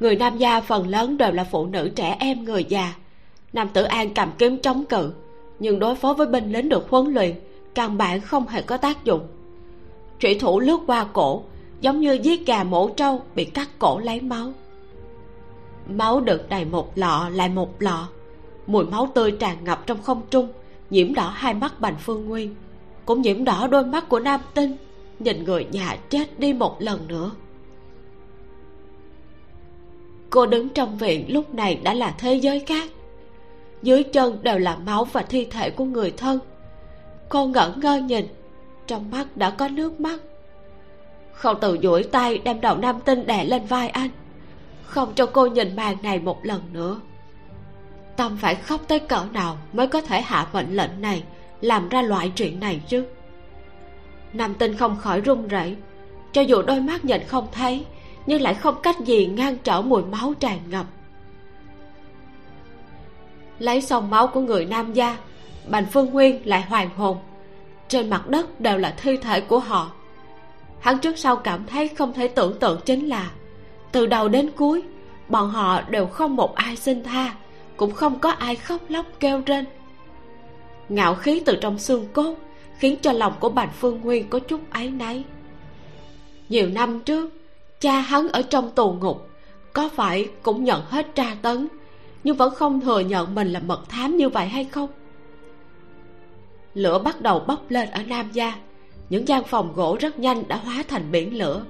Người nam gia phần lớn đều là phụ nữ trẻ em người già. Nam tử an cầm kiếm chống cự, nhưng đối phó với binh lính được huấn luyện căn bản không hề có tác dụng. Thủy thủ lướt qua cổ, giống như giết gà mổ trâu bị cắt cổ lấy máu. Máu được đầy một lọ, lại một lọ. Mùi máu tươi tràn ngập trong không trung, nhiễm đỏ hai mắt bành phương nguyên, cũng nhiễm đỏ đôi mắt của nam tinh nhìn người nhà chết đi một lần nữa. Cô đứng trong viện lúc này đã là thế giới khác. Dưới chân đều là máu và thi thể của người thân. Cô ngẩn ngơ nhìn, trong mắt đã có nước mắt. Không tự duỗi tay đem đầu nam tinh đè lên vai anh, không cho cô nhìn màn này một lần nữa. Tâm phải khóc tới cỡ nào mới có thể hạ mệnh lệnh này làm ra loại chuyện này chứ? Nam tinh không khỏi run rẩy. Cho dù đôi mắt nhìn không thấy, nhưng lại không cách gì ngăn trở mùi máu tràn ngập. Lấy xong máu của người nam gia, bành phương nguyên lại hoàn hồn. Trên mặt đất đều là thi thể của họ. Hắn trước sau cảm thấy không thể tưởng tượng chính là, từ đầu đến cuối, bọn họ đều không một ai xin tha, cũng không có ai khóc lóc kêu rên. Ngạo khí từ trong xương cốt khiến cho lòng của bạch phương nguyên có chút áy náy. Nhiều năm trước, cha hắn ở trong tù ngục, có phải cũng nhận hết tra tấn, nhưng vẫn không thừa nhận mình là mật thám như vậy hay không? Lửa bắt đầu bốc lên ở nam gia, những gian phòng gỗ rất nhanh đã hóa thành biển lửa.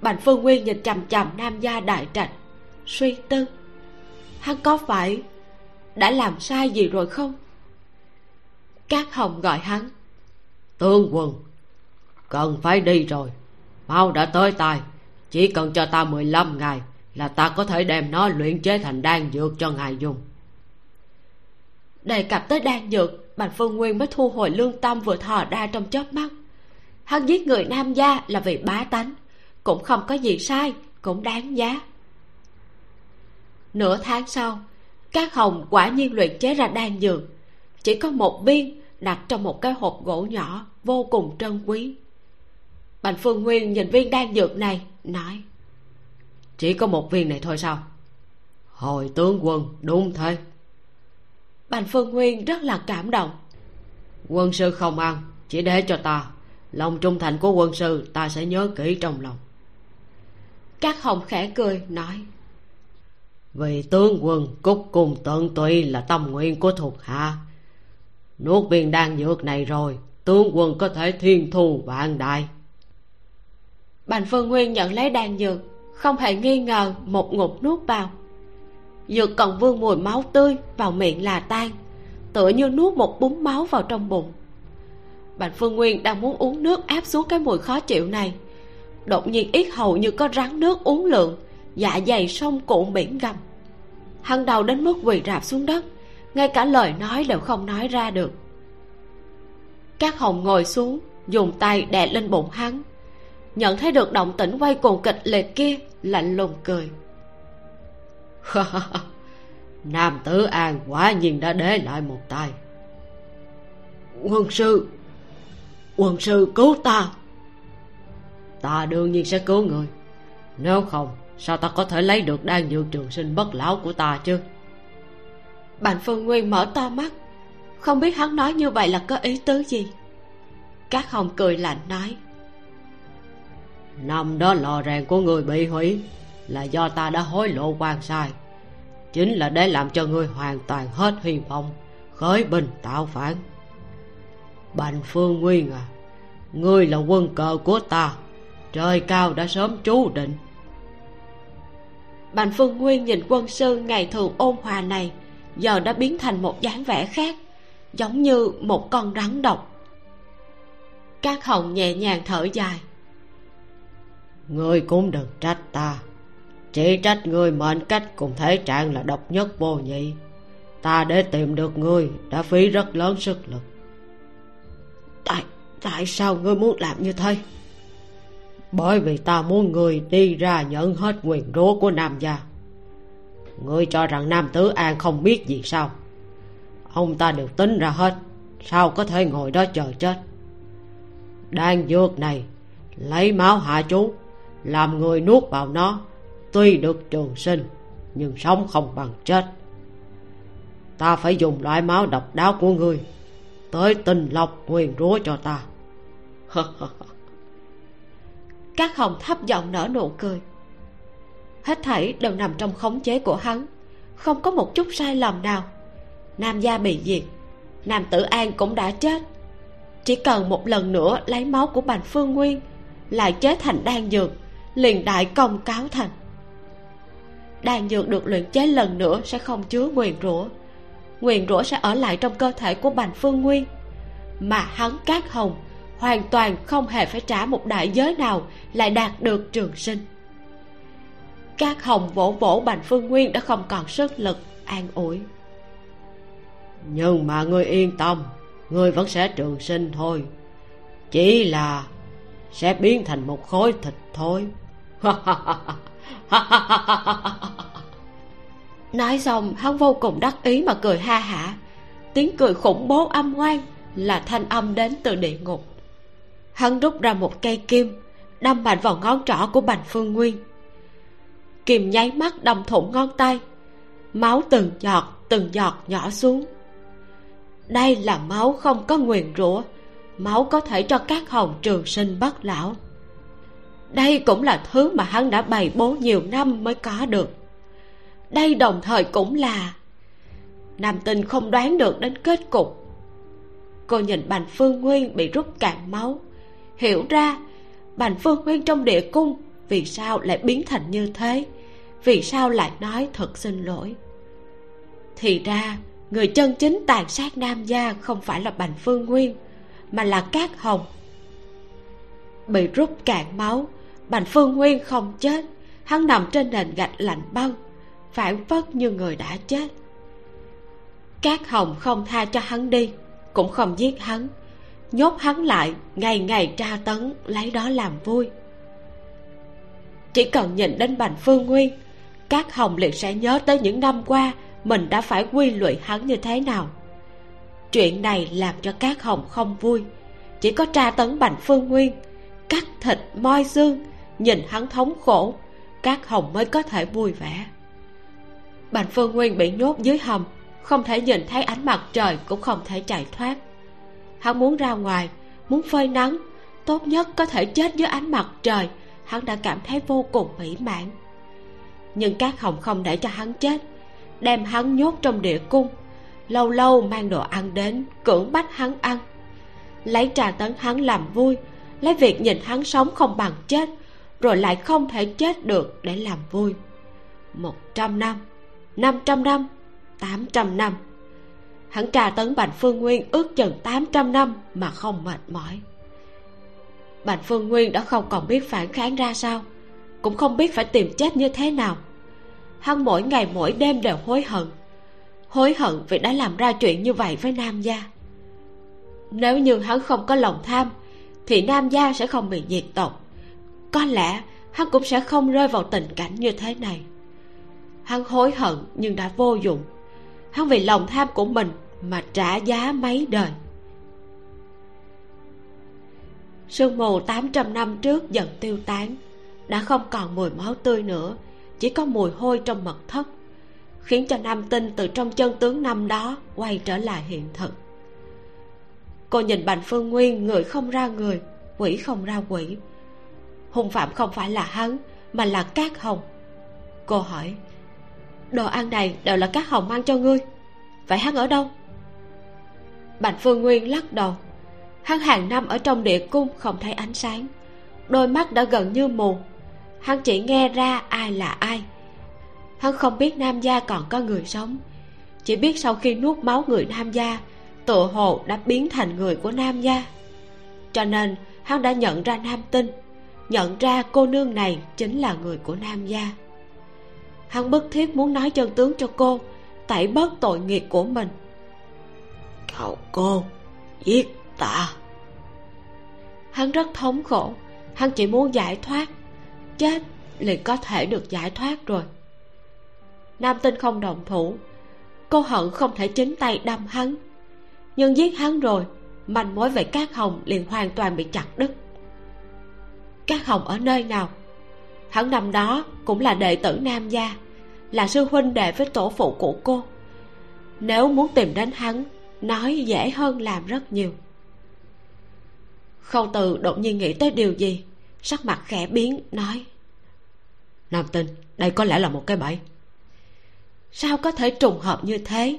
Bành phương nguyên nhìn chằm chằm nam gia đại trạch, suy tư, hắn có phải đã làm sai gì rồi không? Cát hồng gọi hắn tướng quân. Cần phải đi rồi. Mau đã tới tay. Chỉ cần cho ta mười lăm ngày là ta có thể đem nó luyện chế thành đan dược cho ngài dùng. Đề cập tới đan dược, bạch phương nguyên mới thu hồi lương tâm vừa thò ra trong chớp mắt. Hắn giết người nam gia là vì bá tánh. Cũng không có gì sai, cũng đáng giá. Nửa tháng sau, các hồng quả nhiên luyện chế ra đan dược. Chỉ có một viên đặt trong một cái hộp gỗ nhỏ, vô cùng trân quý. Bành phương nguyên nhìn viên đan dược này, nói, chỉ có một viên này thôi sao? Hồi tướng quân, đúng thế. Bành phương nguyên rất là cảm động. Quân sư không ăn, chỉ để cho ta. Lòng trung thành của quân sư, ta sẽ nhớ kỹ trong lòng. Các hồng khẽ cười, nói, vì tướng quân, cúc cùng tận tụy là tâm nguyện của thuộc hạ nuốt viên đan dược này rồi, tướng quân có thể thiên thu vạn đại. Bành phương nguyên nhận lấy đan dược, không hề nghi ngờ một ngụm nuốt vào. Dược còn vương mùi máu tươi vào miệng là tan, tựa như nuốt một búng máu vào trong bụng. Bành phương nguyên đang muốn uống nước áp xuống cái mùi khó chịu này, đột nhiên ít hầu như có rắn nước uống lượng dạ dày sông cuộn biển gầm. Hắn đầu đến mức quỳ rạp xuống đất ngay cả lời nói đều không nói ra được. Các hồng ngồi xuống, dùng tay đè lên bụng hắn. Nhận thấy được động tĩnh quay cuồng kịch liệt kia, lạnh lùng cười. *laughs* nam tử an quả nhiên đã để lại một tay. Quân sư quân sư cứu ta. Ta đương nhiên sẽ cứu người. Nếu không, sao ta có thể lấy được đan dược trường sinh bất lão của ta chứ? Bành phương nguyên mở to mắt. Không biết hắn nói như vậy là có ý tứ gì? Các hồng cười lạnh nói. Năm đó lò rèn của người bị hủy là do ta đã hối lộ quan sai. Chính là để làm cho ngươi hoàn toàn hết hy vọng khởi binh tạo phản. Bành phương nguyên à ngươi là quân cờ của ta trời cao đã sớm chú định. Bành phương nguyên nhìn quân sư ngày thường ôn hòa này giờ đã biến thành một dáng vẻ khác giống như một con rắn độc. Các hồng nhẹ nhàng thở dài. Ngươi cũng đừng trách ta. Chỉ trách ngươi mệnh cách cùng thể trạng là độc nhất vô nhị. Ta để tìm được ngươi đã phí rất lớn sức lực. Tại tại sao ngươi muốn làm như thế? Bởi vì ta muốn ngươi đi ra nhận hết quyền rủa của nam gia ngươi cho rằng nam tứ an không biết gì sao? Ông ta được tính ra hết, sao có thể ngồi đó chờ chết? Đan dược này, lấy máu hạ chú, làm người nuốt vào nó, tuy được trường sinh, nhưng sống không bằng chết. Ta phải dùng loại máu độc đáo của ngươi, tới tình lọc nguyền rúa cho ta. *laughs* Các hồng thấp giọng nở nụ cười hết thảy đều nằm trong khống chế của hắn, không có một chút sai lầm nào. Nam gia bị diệt, nam tử an cũng đã chết. Chỉ cần một lần nữa lấy máu của bành phương nguyên, lại chế thành đan dược, liền đại công cáo thành. Đan dược được luyện chế lần nữa sẽ không chứa nguyền rủa. Nguyền rủa sẽ ở lại trong cơ thể của bành phương nguyên, mà hắn cát hồng hoàn toàn không hề phải trả một đại giới nào lại đạt được trường sinh các hồng vỗ vỗ bành phương nguyên đã không còn sức lực an ủi. Nhưng mà ngươi yên tâm ngươi vẫn sẽ trường sinh thôi. Chỉ là sẽ biến thành một khối thịt thôi. *laughs* Nói xong hắn vô cùng đắc ý mà cười ha hả. Tiếng cười khủng bố âm ngoan là thanh âm đến từ địa ngục. Hắn rút ra một cây kim đâm mạnh vào ngón trỏ của bành phương nguyên kim nháy mắt đâm thủng ngón tay. Máu từng giọt từng giọt nhỏ xuống. Đây là máu không có nguyền rủa, máu có thể cho các hồng trường sinh bất lão. Đây cũng là thứ mà hắn đã bày bố nhiều năm mới có được. Đây đồng thời cũng là nam tinh không đoán được đến kết cục. Cô nhìn bành phương nguyên bị rút cạn máu. Hiểu ra, bành phương nguyên trong địa cung vì sao lại biến thành như thế? Vì sao lại nói thật xin lỗi? Thì ra, người chân chính tàn sát nam gia không phải là bành phương nguyên, mà là cát hồng. Bị rút cạn máu, bành phương nguyên không chết, hắn nằm trên nền gạch lạnh băng, phản phất như người đã chết. Cát hồng không tha cho hắn đi, cũng không giết hắn, nhốt hắn lại, ngày ngày tra tấn, lấy đó làm vui chỉ cần nhìn đến bành phương nguyên, các hồng liền sẽ nhớ tới những năm qua mình đã phải quy lụy hắn như thế nào. Chuyện này làm cho các hồng không vui. Chỉ có tra tấn bành phương nguyên, cắt thịt moi xương, nhìn hắn thống khổ, các hồng mới có thể vui vẻ. Bành phương nguyên bị nhốt dưới hầm, không thể nhìn thấy ánh mặt trời cũng không thể chạy thoát. Hắn muốn ra ngoài, muốn phơi nắng, tốt nhất có thể chết dưới ánh mặt trời hắn đã cảm thấy vô cùng mỹ mãn. Nhưng các hồng không để cho hắn chết, đem hắn nhốt trong địa cung, lâu lâu mang đồ ăn đến cưỡng bách hắn ăn. Lấy trà tấn hắn làm vui, lấy việc nhìn hắn sống không bằng chết, rồi lại không thể chết được để làm vui. Một trăm năm năm trăm năm, tám trăm năm. Hắn trà tấn bạch phương nguyên ước chừng tám trăm năm mà không mệt mỏi bản phương nguyên đã không còn biết phản kháng ra sao, cũng không biết phải tìm chết như thế nào. Hắn mỗi ngày mỗi đêm đều hối hận hối hận vì đã làm ra chuyện như vậy với nam gia. Nếu như hắn không có lòng tham, thì nam gia sẽ không bị diệt tộc. Có lẽ hắn cũng sẽ không rơi vào tình cảnh như thế này. Hắn hối hận nhưng đã vô dụng. Hắn vì lòng tham của mình mà trả giá mấy đời sương mù tám trăm năm trước dần tiêu tán. Đã không còn mùi máu tươi nữa, chỉ có mùi hôi trong mật thất, khiến cho nam tinh từ trong chân tướng năm đó quay trở lại hiện thực. Cô nhìn bành phương nguyên người không ra người, quỷ không ra quỷ. Hung phạm không phải là hắn, mà là cát hồng. Cô hỏi, đồ ăn này đều là cát hồng mang cho ngươi, vậy hắn ở đâu? Bành phương nguyên lắc đầu hắn hàng năm ở trong địa cung không thấy ánh sáng. Đôi mắt đã gần như mù. Hắn chỉ nghe ra ai là ai. Hắn không biết nam gia còn có người sống. Chỉ biết sau khi nuốt máu người nam gia, tựa hồ đã biến thành người của nam gia. Cho nên, hắn đã nhận ra nam tinh. Nhận ra cô nương này chính là người của nam gia. Hắn bức thiết muốn nói chân tướng cho cô, tẩy bớt tội nghiệp của mình. Cậu cô, giết ta hắn rất thống khổ. Hắn chỉ muốn giải thoát. Chết liền có thể được giải thoát rồi. Nam tinh không đồng thủ. Cô hận không thể chính tay đâm hắn. Nhưng giết hắn rồi, manh mối về cát hồng liền hoàn toàn bị chặt đứt. Cát hồng ở nơi nào? Hắn năm đó cũng là đệ tử nam gia, là sư huynh đệ với tổ phụ của cô. Nếu muốn tìm đến hắn, nói dễ hơn làm rất nhiều khâu từ đột nhiên nghĩ tới điều gì, sắc mặt khẽ biến, nói, nam tinh, đây có lẽ là một cái bẫy. Sao có thể trùng hợp như thế?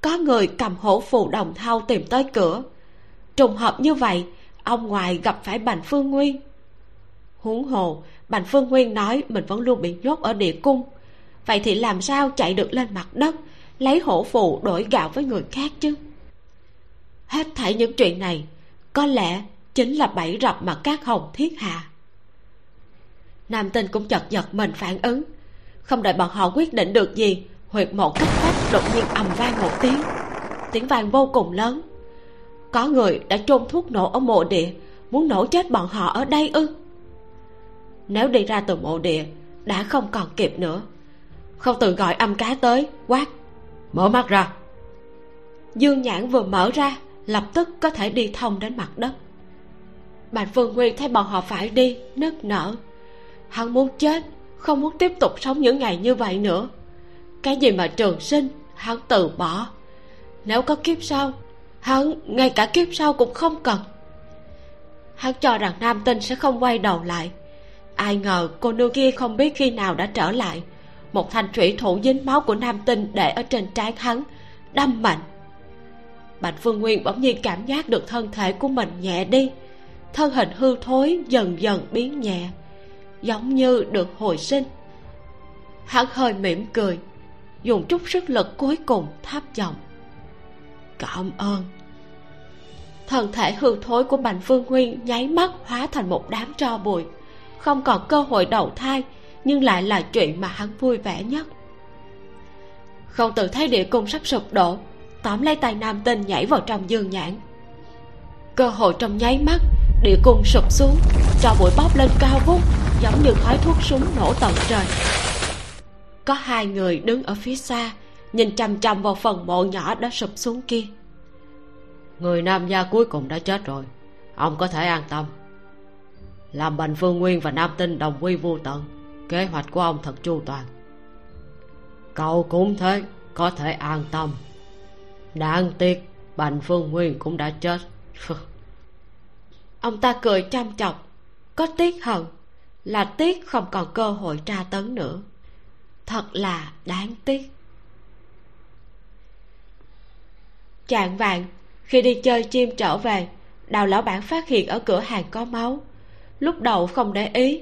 Có người cầm hổ phù đồng thau tìm tới cửa. Trùng hợp như vậy, ông ngoài gặp phải bành phương nguyên. Huống hồ, bành phương nguyên nói mình vẫn luôn bị nhốt ở địa cung. Vậy thì làm sao chạy được lên mặt đất, lấy hổ phù đổi gạo với người khác chứ? Hết thảy những chuyện này có lẽ chính là bẫy rập mà các hồng thiết hạ. Nam tinh cũng chật giật mình phản ứng. Không đợi bọn họ quyết định được gì, huyệt mộ cách phát đột nhiên ầm vang một tiếng. Tiếng vang vô cùng lớn. Có người đã chôn thuốc nổ ở mộ địa, muốn nổ chết bọn họ ở đây ư? Nếu đi ra từ mộ địa, đã không còn kịp nữa. Không tự gọi âm cá tới, quát, mở mắt ra. Dương nhãn vừa mở ra lập tức có thể đi thông đến mặt đất. Bạch phương nguyên thấy bọn họ phải đi, nức nở. Hắn muốn chết, không muốn tiếp tục sống những ngày như vậy nữa. Cái gì mà trường sinh, hắn từ bỏ. Nếu có kiếp sau, hắn, ngay cả kiếp sau cũng không cần. Hắn cho rằng nam tinh sẽ không quay đầu lại. Ai ngờ cô nương kia không biết khi nào đã trở lại. Một thanh thủy thủ dính máu của nam tinh để ở trên trán hắn, đâm mạnh bạch phương nguyên bỗng nhiên cảm giác được thân thể của mình nhẹ đi. Thân hình hư thối dần dần biến nhẹ, giống như được hồi sinh. Hắn hơi mỉm cười, dùng chút sức lực cuối cùng tháp giọng. Cảm ơn. Thân thể hư thối của bành phương nguyên nháy mắt hóa thành một đám tro bụi. Không còn cơ hội đầu thai, nhưng lại là chuyện mà hắn vui vẻ nhất. Không tự thấy địa cung sắp sụp đổ tóm lấy tay nam tinh nhảy vào trong dương nhãn. Cơ hội trong nháy mắt, địa cung sụp xuống cho bụi bốc lên cao vút, giống như khói thuốc súng nổ tận trời. Có hai người đứng ở phía xa, nhìn chằm chằm vào phần mộ nhỏ đã sụp xuống kia. Người nam gia cuối cùng đã chết rồi, ông có thể an tâm. Làm bành phương nguyên và nam tinh đồng quy vô tận, kế hoạch của ông thật chu toàn. Cậu cũng thế, có thể an tâm đáng tiếc bành phương nguyên cũng đã chết. Ông ta cười chăm chọc. Có tiếc hận, là tiếc không còn cơ hội tra tấn nữa. Thật là đáng tiếc. Chạng Vạn khi đi chơi chim trở về, đào lão bản phát hiện ở cửa hàng có máu. Lúc đầu không để ý,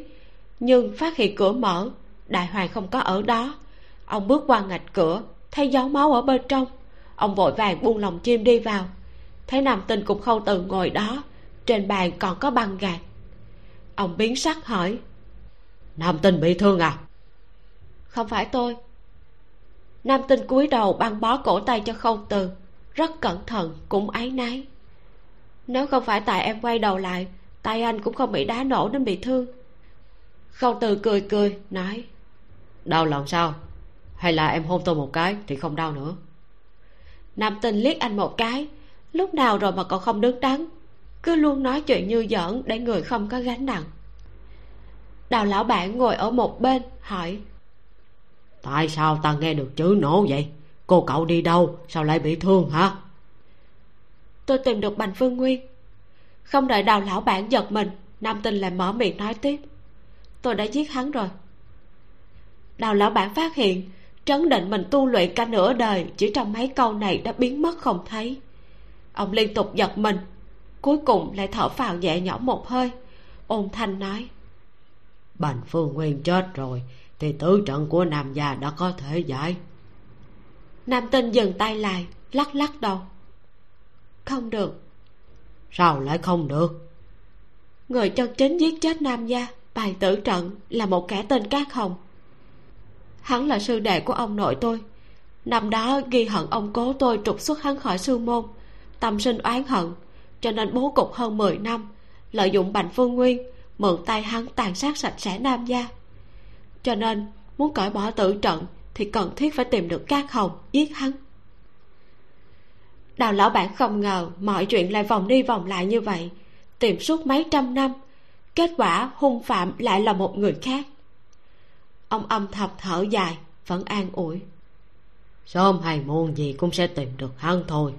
nhưng phát hiện cửa mở, đại hoàng không có ở đó. Ông bước qua ngạch cửa, thấy dấu máu ở bên trong ông vội vàng buông lòng chim đi vào. Thấy nam tinh cũng Khâu từ ngồi đó, trên bàn còn có băng gạt ông biến sắc hỏi, nam tinh bị thương à? Không phải tôi. Nam tinh cúi đầu băng bó cổ tay cho Khâu từ, rất cẩn thận cũng áy náy. Nếu không phải tại em quay đầu lại, tay anh cũng không bị đá nổ nên bị thương. Khâu từ cười cười, nói, đau lòng sao? Hay là em hôn tôi một cái thì không đau nữa? Nam tinh liếc anh một cái. Lúc nào rồi mà còn không đứng đắn? Cứ luôn nói chuyện như giỡn để người không có gánh nặng. Đào lão bản ngồi ở một bên hỏi. Tại sao ta nghe được chữ nổ vậy? Cô cậu đi đâu? Sao lại bị thương hả? Tôi tìm được bành phương nguyên. Không đợi đào lão bản giật mình nam tinh lại mở miệng nói tiếp. Tôi đã giết hắn rồi. Đào lão bản phát hiện trấn định mình tu luyện cả nửa đời chỉ trong mấy câu này đã biến mất không thấy. Ông liên tục giật mình cuối cùng lại thở phào nhẹ nhõm một hơi ôn thanh nói. Bành phương nguyên chết rồi thì tứ trận của nam gia đã có thể giải. Nam tinh dừng tay lại lắc lắc đầu. Không được. Sao lại không được? Người chân chính giết chết nam gia bài tử trận là một kẻ tên cát hồng hắn là sư đệ của ông nội tôi. Năm đó ghi hận ông cố tôi trục xuất hắn khỏi sư môn, tâm sinh oán hận, cho nên bố cục hơn 10 năm, lợi dụng bành phương nguyên, mượn tay hắn tàn sát sạch sẽ nam gia. Cho nên, muốn cởi bỏ tử trận thì cần thiết phải tìm được cát hồng, giết hắn. Đào lão bản không ngờ mọi chuyện lại vòng đi vòng lại như vậy, tìm suốt mấy trăm năm, kết quả hung phạm lại là một người khác ông âm thầm thở dài, vẫn an ủi. Sớm hay muộn gì cũng sẽ tìm được hắn thôi.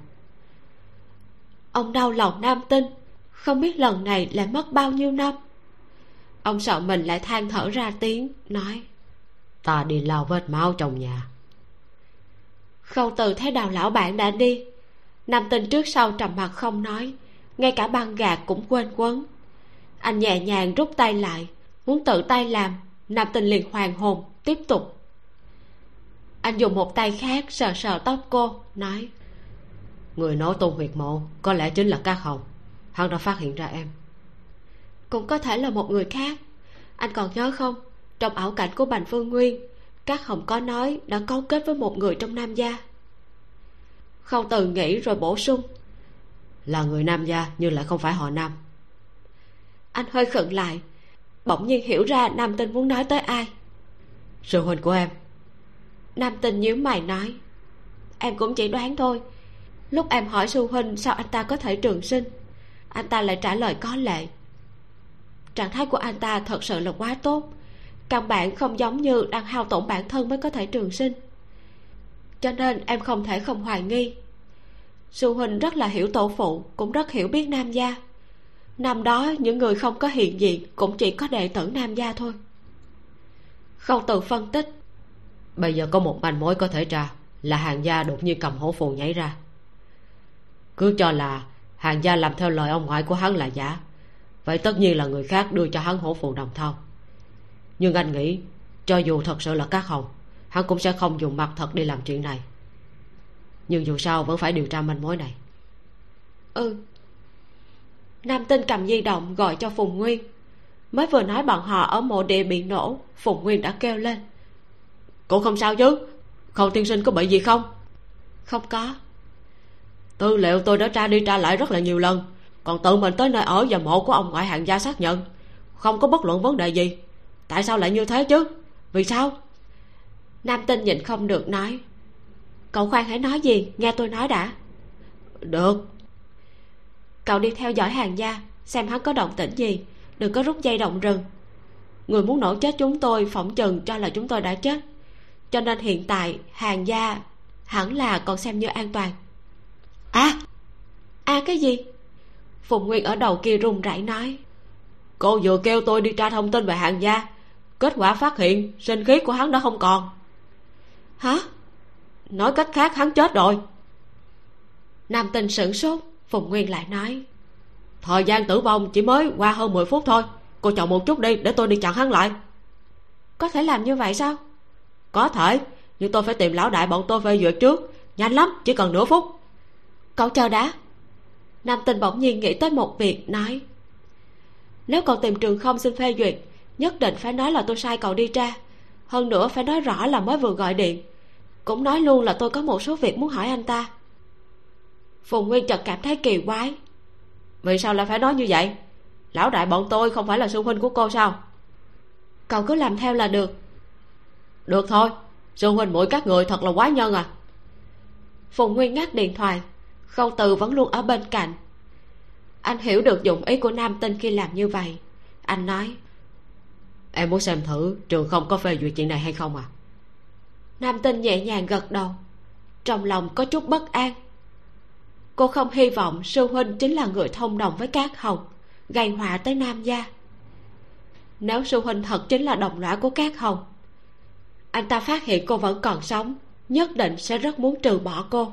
Ông đau lòng nam tinh, không biết lần này lại mất bao nhiêu năm. Ông sợ mình lại than thở ra tiếng, nói, ta đi lau vết máu trong nhà. Khâu từ thấy đào lão bạn đã đi, nam tinh trước sau trầm mặt không nói, ngay cả băng gạt cũng quên quấn. Anh nhẹ nhàng rút tay lại, muốn tự tay làm nam tinh liền hoàng hồn tiếp tục. Anh dùng một tay khác sờ sờ tóc cô, nói, người nói tôn huyệt mộ có lẽ chính là các hồng. Hắn đã phát hiện ra em. Cũng có thể là một người khác. Anh còn nhớ không, trong ảo cảnh của bành phương nguyên các hồng có nói đã cấu kết với một người trong nam gia. Khâu từ nghĩ rồi bổ sung, là người nam gia nhưng lại không phải họ nam. Anh hơi khựng lại bỗng nhiên hiểu ra nam tinh muốn nói tới ai. Sư huynh của em. Nam tinh nhíu mày nói em cũng chỉ đoán thôi. Lúc em hỏi sư huynh sao anh ta có thể trường sinh anh ta lại trả lời có lệ. Trạng thái của anh ta thật sự là quá tốt căn bản không giống như đang hao tổn bản thân mới có thể trường sinh. Cho nên em không thể không hoài nghi. Sư huynh rất là hiểu tổ phụ cũng rất hiểu biết nam gia năm đó những người không có hiện diện cũng chỉ có đệ tử nam gia thôi. Khâu từ phân tích. Bây giờ có một manh mối có thể ra là hàng gia đột nhiên cầm hổ phù nhảy ra. Cứ cho là hàng gia làm theo lời ông ngoại của hắn là giả. Vậy tất nhiên là người khác đưa cho hắn hổ phù đồng thau. Nhưng anh nghĩ cho dù thật sự là các hồng hắn cũng sẽ không dùng mặt thật đi làm chuyện này. Nhưng dù sao vẫn phải điều tra manh mối này. Ừ nam tinh cầm di động gọi cho phùng nguyên. Mới vừa nói bọn họ ở mộ địa bị nổ phùng nguyên đã kêu lên. Cô không sao chứ? Khâu tiên sinh có bị gì không? Không có. Tư liệu tôi đã tra đi tra lại rất là nhiều lần. Còn tự mình tới nơi ở và mộ của ông ngoại hàng gia xác nhận. Không có bất luận vấn đề gì. Tại sao lại như thế chứ? Vì sao? Nam tinh nhịn không được nói. Cậu khoan hãy nói gì? Nghe tôi nói đã. Được cậu đi theo dõi hàng gia xem hắn có động tĩnh gì. Đừng có rút dây động rừng. Người muốn nổ chết chúng tôi phỏng chừng cho là chúng tôi đã chết. Cho nên hiện tại hàng gia hẳn là còn xem như an toàn. À à cái gì? Phùng nguyên ở đầu kia run rẩy nói. Cô vừa kêu tôi đi tra thông tin về hàng gia. Kết quả phát hiện sinh khí của hắn đã không còn. Hả? Nói cách khác hắn chết rồi. Nam tinh sửng sốt phùng nguyên lại nói thời gian tử vong chỉ mới qua hơn 10 phút thôi. Cô chọn một chút đi để tôi đi chặn hắn lại. Có thể làm như vậy sao? Có thể nhưng tôi phải tìm lão đại bọn tôi phê duyệt trước. Nhanh lắm chỉ cần nửa phút. Cậu chờ đã. Nam tinh bỗng nhiên nghĩ tới một việc nói nếu cậu tìm trường không xin phê duyệt nhất định phải nói là tôi sai cậu đi tra hơn nữa phải nói rõ là mới vừa gọi điện. Cũng nói luôn là tôi có một số việc muốn hỏi anh ta phùng nguyên chợt cảm thấy kỳ quái. Vì sao lại phải nói như vậy? Lão đại bọn tôi không phải là sư huynh của cô sao? Cậu cứ làm theo là được. Được thôi, sư huynh mũi các người thật là quá nhân à. Phùng nguyên ngắt điện thoại, khâu từ vẫn luôn ở bên cạnh. Anh hiểu được dụng ý của nam tinh khi làm như vậy. Anh nói, em muốn xem thử trường không có phê duyệt chuyện này hay không à? Nam tinh nhẹ nhàng gật đầu. Trong lòng có chút bất an cô không hy vọng sư huynh chính là người thông đồng với cát hồng gây họa tới nam gia. Nếu sư huynh thật chính là đồng lõa của cát hồng anh ta phát hiện cô vẫn còn sống, nhất định sẽ rất muốn trừ bỏ cô.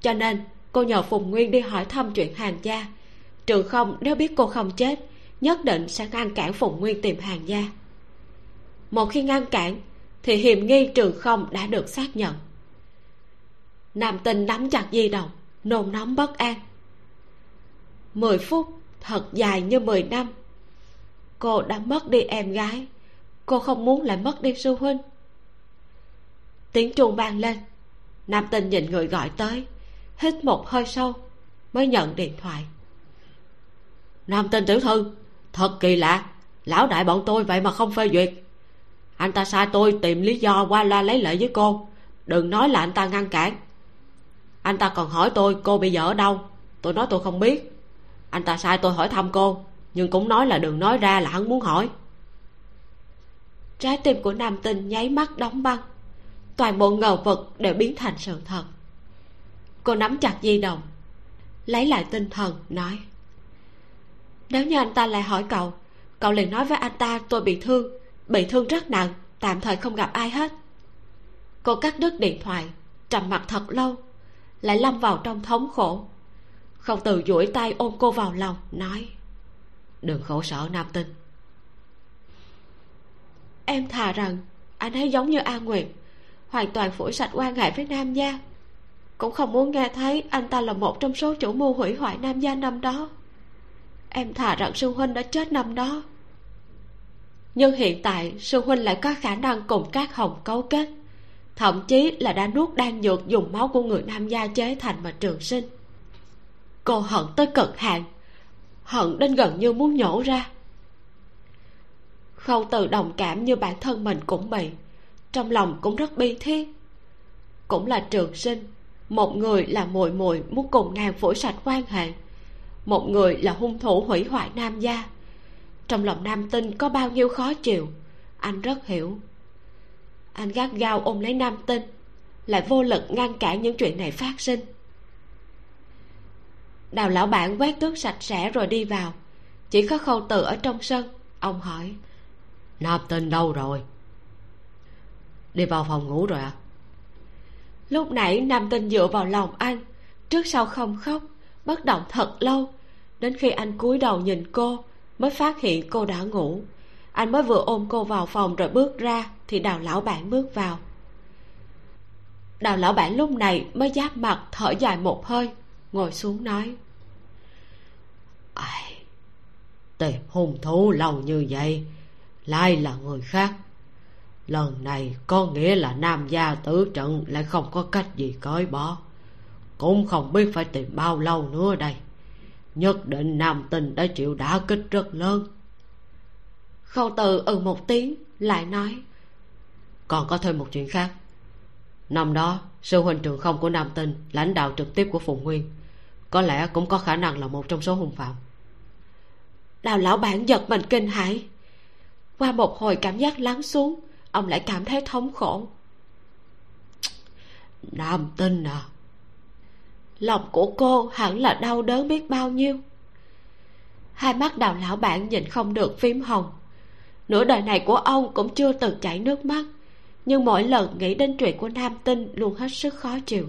Cho nên, cô nhờ phùng nguyên đi hỏi thăm chuyện hàng gia. Trường không, nếu biết cô không chết, nhất định sẽ ngăn cản phùng nguyên tìm hàng gia. Một khi ngăn cản, thì hiểm nghi trường không đã được xác nhận. Nam tinh nắm chặt di động nôn nóng bất an. Mười phút, thật dài như mười năm. Cô đã mất đi em gái. Cô không muốn lại mất đi sư huynh. Tiếng chuông vang lên. Nam tinh nhìn người gọi tới, hít một hơi sâu, mới nhận điện thoại. Nam tinh tiểu thư, thật kỳ lạ. Lão đại bọn tôi vậy mà không phê duyệt. Anh ta sai tôi tìm lý do qua loa lấy lệ với cô. Đừng nói là anh ta ngăn cản anh ta còn hỏi tôi cô bây giờ ở đâu. Tôi nói tôi không biết. Anh ta sai tôi hỏi thăm cô, nhưng cũng nói là đừng nói ra là hắn muốn hỏi. Trái tim của nam tinh nháy mắt đóng băng. Toàn bộ ngờ vật đều biến thành sự thật cô nắm chặt di động, lấy lại tinh thần, nói, nếu như anh ta lại hỏi cậu cậu liền nói với anh ta tôi bị thương bị thương rất nặng, tạm thời không gặp ai hết. Cô cắt đứt điện thoại, trầm mặt thật lâu lại lâm vào trong thống khổ. Không từ duỗi tay ôm cô vào lòng, nói, đừng khổ sở, nam tinh. Em thà rằng anh ấy giống như a nguyệt, hoàn toàn phủi sạch quan hệ với nam gia. Cũng không muốn nghe thấy anh ta là một trong số chủ mưu hủy hoại nam gia năm đó. Em thà rằng sư huynh đã chết năm đó. Nhưng hiện tại sư huynh lại có khả năng cùng các hồng cấu kết thậm chí là đã nuốt đan dược dùng máu của người nam gia chế thành mà trường sinh. Cô hận tới cực hạn, hận đến gần như muốn nhổ ra. Khâu từ đồng cảm như bản thân mình cũng bị, trong lòng cũng rất bi thiết. Cũng là trường sinh, một người là muội muội muốn cùng nàng phủi sạch quan hệ, một người là hung thủ hủy hoại nam gia. Trong lòng nam tinh có bao nhiêu khó chịu, anh rất hiểu anh gắt gao ôm lấy nam tinh lại vô lực ngăn cản những chuyện này phát sinh. Đào lão bản quét tước sạch sẽ rồi đi vào. Chỉ có khâu từ ở trong sân ông hỏi. Nam tinh đâu rồi? Đi vào phòng ngủ rồi à? Lúc nãy nam tinh dựa vào lòng anh trước sau không khóc bất động thật lâu. Đến khi anh cúi đầu nhìn cô mới phát hiện cô đã ngủ anh mới vừa ôm cô vào phòng rồi bước ra, thì đào lão bản bước vào. Đào lão bản lúc này mới giáp mặt, thở dài một hơi, ngồi xuống nói. Ai tìm hung thủ lâu như vậy lại là người khác. Lần này có nghĩa là nam gia tử trận lại không có cách gì cởi bỏ. Cũng không biết phải tìm bao lâu nữa đây. Nhất định nam tình đã chịu đả kích rất lớn khâu từ ừ một tiếng lại nói. Còn có thêm một chuyện khác. Năm đó sư huynh trường không của nam tinh lãnh đạo trực tiếp của phùng nguyên có lẽ cũng có khả năng là một trong số hung phạm. Đào lão bản giật mình kinh hãi. Qua một hồi cảm giác lắng xuống ông lại cảm thấy thống khổ. Nam tinh à. Lòng của cô hẳn là đau đớn biết bao nhiêu. Hai mắt đào lão bản nhìn không được phím hồng nửa đời này của ông cũng chưa từng chảy nước mắt, nhưng mỗi lần nghĩ đến chuyện của nam tinh luôn hết sức khó chịu.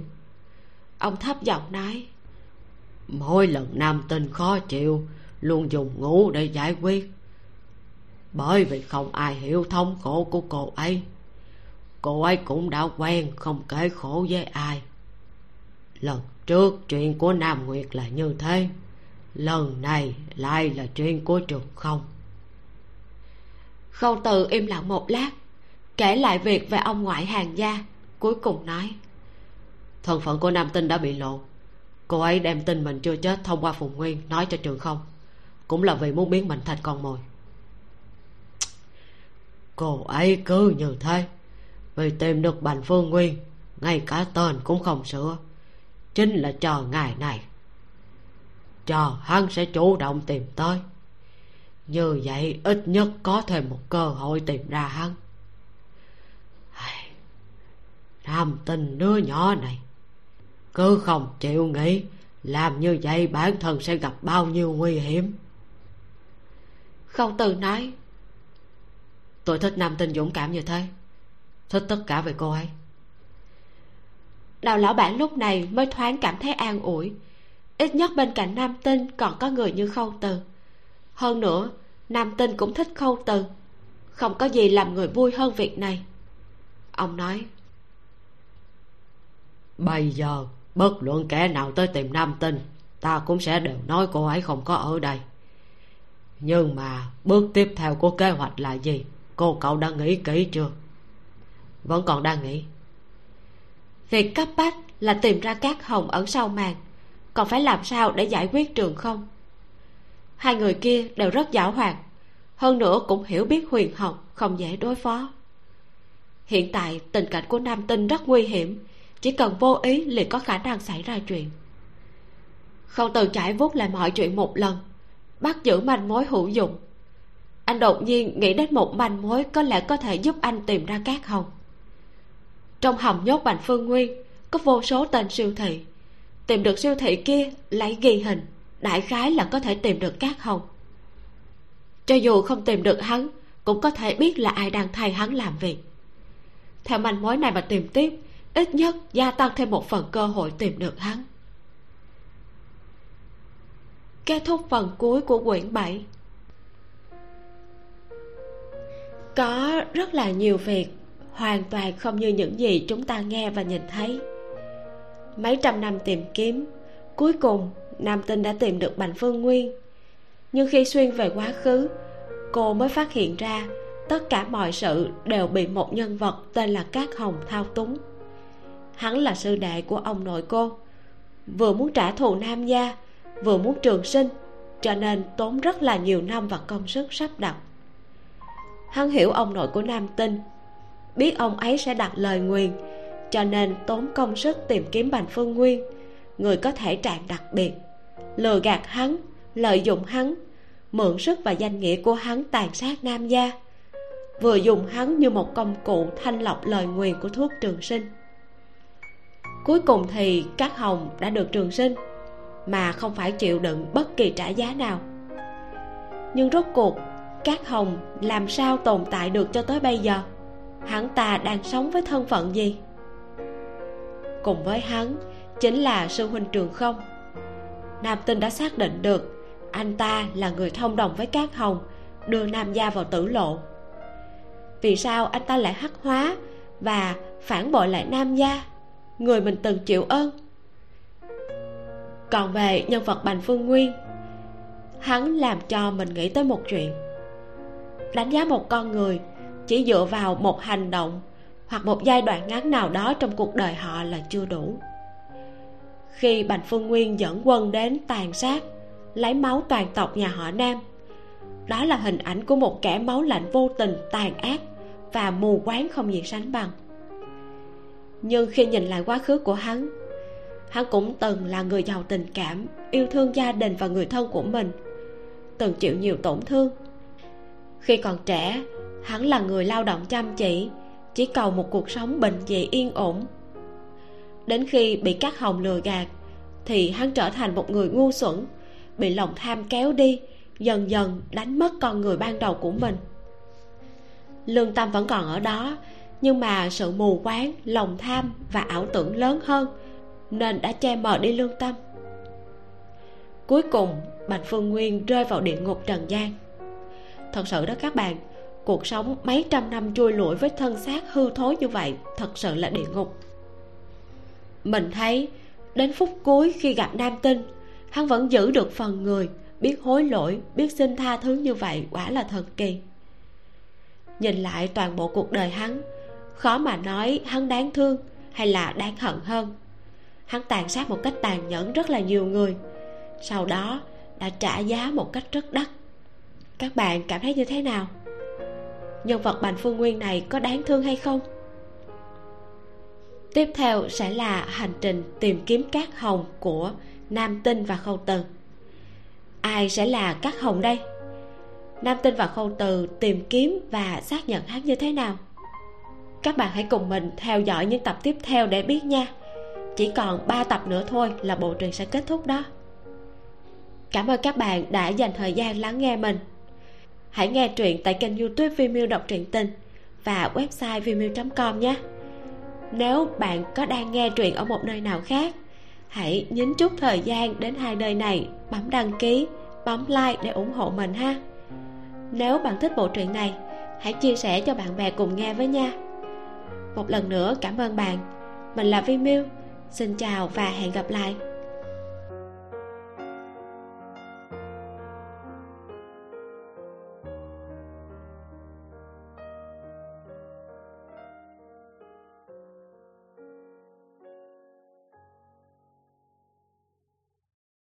Ông thấp giọng nói, mỗi lần nam tinh khó chịu, luôn dùng ngủ để giải quyết. Bởi vì không ai hiểu thống khổ của cô ấy cô ấy cũng đã quen không kể khổ với ai. Lần trước chuyện của nam nguyệt là như thế, lần này lại là chuyện của trường không khâu từ im lặng một lát, kể lại việc về ông ngoại hàng gia, cuối cùng nói. Thân phận của nam tinh đã bị lộ. Cô ấy đem tin mình chưa chết thông qua phùng nguyên nói cho trường không. Cũng là vì muốn biến mình thành con mồi. Cô ấy cứ như thế. Vì tìm được bành phương nguyên, ngay cả tên cũng không sửa. Chính là chờ ngày này. Chờ hắn sẽ chủ động tìm tới như vậy, ít nhất có thêm một cơ hội tìm ra hắn. Nam tình đứa nhỏ này, cứ không chịu nghĩ làm như vậy bản thân sẽ gặp bao nhiêu nguy hiểm. Khâu từ nói. Tôi thích nam tinh dũng cảm như thế, thích tất cả về cô ấy. Đào lão bản lúc này mới thoáng cảm thấy an ủi. Ít nhất bên cạnh nam tinh còn có người như khâu từ hơn nữa, nam tinh cũng thích khâu từ không có gì làm người vui hơn việc này. Ông nói, bây giờ, bất luận kẻ nào tới tìm nam tinh, ta cũng sẽ đều nói cô ấy không có ở đây. Nhưng mà bước tiếp theo của kế hoạch là gì? Cô cậu đã nghĩ kỹ chưa? Vẫn còn đang nghĩ. Việc cấp bách là tìm ra các hồng ẩn sau màn. Còn phải làm sao để giải quyết trường không? Hai người kia đều rất giảo hoạt. Hơn nữa cũng hiểu biết huyền học, không dễ đối phó. Hiện tại, tình cảnh của nam tinh rất nguy hiểm. Chỉ cần vô ý liền có khả năng xảy ra chuyện. Không từ trải vuốt lại mọi chuyện một lần, bắt giữ manh mối hữu dụng. Anh đột nhiên nghĩ đến một manh mối có lẽ có thể giúp anh tìm ra các hồng. Trong hầm nhốt bành phương nguyên, có vô số tên siêu thị. Tìm được siêu thị kia lấy ghi hình đại khái là có thể tìm được các hồng cho dù không tìm được hắn, cũng có thể biết là ai đang thay hắn làm việc. Theo manh mối này mà tìm tiếp, ít nhất gia tăng thêm một phần cơ hội tìm được hắn. Kết thúc phần cuối của quyển 7 có rất là nhiều việc, hoàn toàn không như những gì chúng ta nghe và nhìn thấy. Mấy trăm năm tìm kiếm, cuối cùng nam tinh đã tìm được bành phương nguyên. Nhưng khi xuyên về quá khứ, cô mới phát hiện ra tất cả mọi sự đều bị một nhân vật tên là cát hồng thao túng. Hắn là sư đệ của ông nội cô, vừa muốn trả thù nam gia, vừa muốn trường sinh, cho nên tốn rất là nhiều năm và công sức sắp đặt. Hắn hiểu ông nội của nam tinh, biết ông ấy sẽ đặt lời nguyền, cho nên tốn công sức tìm kiếm bành phương nguyên, người có thể trạng đặc biệt lừa gạt hắn, lợi dụng hắn, mượn sức và danh nghĩa của hắn tàn sát nam gia. Vừa dùng hắn như một công cụ thanh lọc lời nguyền của thuốc trường sinh. Cuối cùng thì các hồng đã được trường sinh, mà không phải chịu đựng bất kỳ trả giá nào. Nhưng rốt cuộc, các hồng làm sao tồn tại được cho tới bây giờ? Hắn ta đang sống với thân phận gì? Cùng với hắn chính là sư huynh trường không nam tinh đã xác định được anh ta là người thông đồng với Cát hồng, đưa nam gia vào tử lộ. Vì sao anh ta lại hắc hóa và phản bội lại nam gia? Người mình từng chịu ơn. Còn về nhân vật bành phương nguyên, hắn làm cho mình nghĩ tới một chuyện. Đánh giá một con người chỉ dựa vào một hành động hoặc một giai đoạn ngắn nào đó trong cuộc đời họ là chưa đủ khi bành phương nguyên dẫn quân đến tàn sát, lấy máu toàn tộc nhà họ nam. Đó là hình ảnh của một kẻ máu lạnh vô tình, tàn ác và mù quáng không gì sánh bằng. Nhưng khi nhìn lại quá khứ của hắn hắn cũng từng là người giàu tình cảm, yêu thương gia đình và người thân của mình, từng chịu nhiều tổn thương. Khi còn trẻ, hắn là người lao động chăm chỉ chỉ cầu một cuộc sống bình dị yên ổn đến khi bị các hồng lừa gạt, thì hắn trở thành một người ngu xuẩn, bị lòng tham kéo đi, dần dần đánh mất con người ban đầu của mình. Lương tâm vẫn còn ở đó, nhưng mà sự mù quáng, lòng tham và ảo tưởng lớn hơn, nên đã che mờ đi lương tâm. Cuối cùng, bạch phương nguyên rơi vào địa ngục trần gian. Thật sự đó các bạn, cuộc sống mấy trăm năm trôi lủi với thân xác hư thối như vậy thật sự là địa ngục mình thấy. Đến phút cuối khi gặp nam tinh, hắn vẫn giữ được phần người, biết hối lỗi, biết xin tha thứ như vậy quả là thần kỳ. Nhìn lại toàn bộ cuộc đời hắn, khó mà nói hắn đáng thương hay là đáng hận hơn. Hắn tàn sát một cách tàn nhẫn rất là nhiều người, sau đó đã trả giá một cách rất đắt. Các bạn cảm thấy như thế nào? Nhân vật bành phương nguyên này có đáng thương hay không? Tiếp theo sẽ là hành trình tìm kiếm cát hồng của nam tinh và khâu từ. Ai sẽ là cát hồng đây? Nam tinh và khâu từ tìm kiếm và xác nhận hắn như thế nào? Các bạn hãy cùng mình theo dõi những tập tiếp theo để biết nha. Chỉ còn 3 tập nữa thôi là bộ truyện sẽ kết thúc đó. Cảm ơn các bạn đã dành thời gian lắng nghe mình. Hãy nghe truyện tại kênh youtube Vimeo đọc truyện tình và website vimeo com nhé nếu bạn có đang nghe truyện ở một nơi nào khác, hãy nhấn chút thời gian đến hai nơi này, bấm đăng ký, bấm like để ủng hộ mình ha. Nếu bạn thích bộ truyện này, hãy chia sẻ cho bạn bè cùng nghe với nha. Một lần nữa cảm ơn bạn. Mình là vi miu. Xin chào và hẹn gặp lại.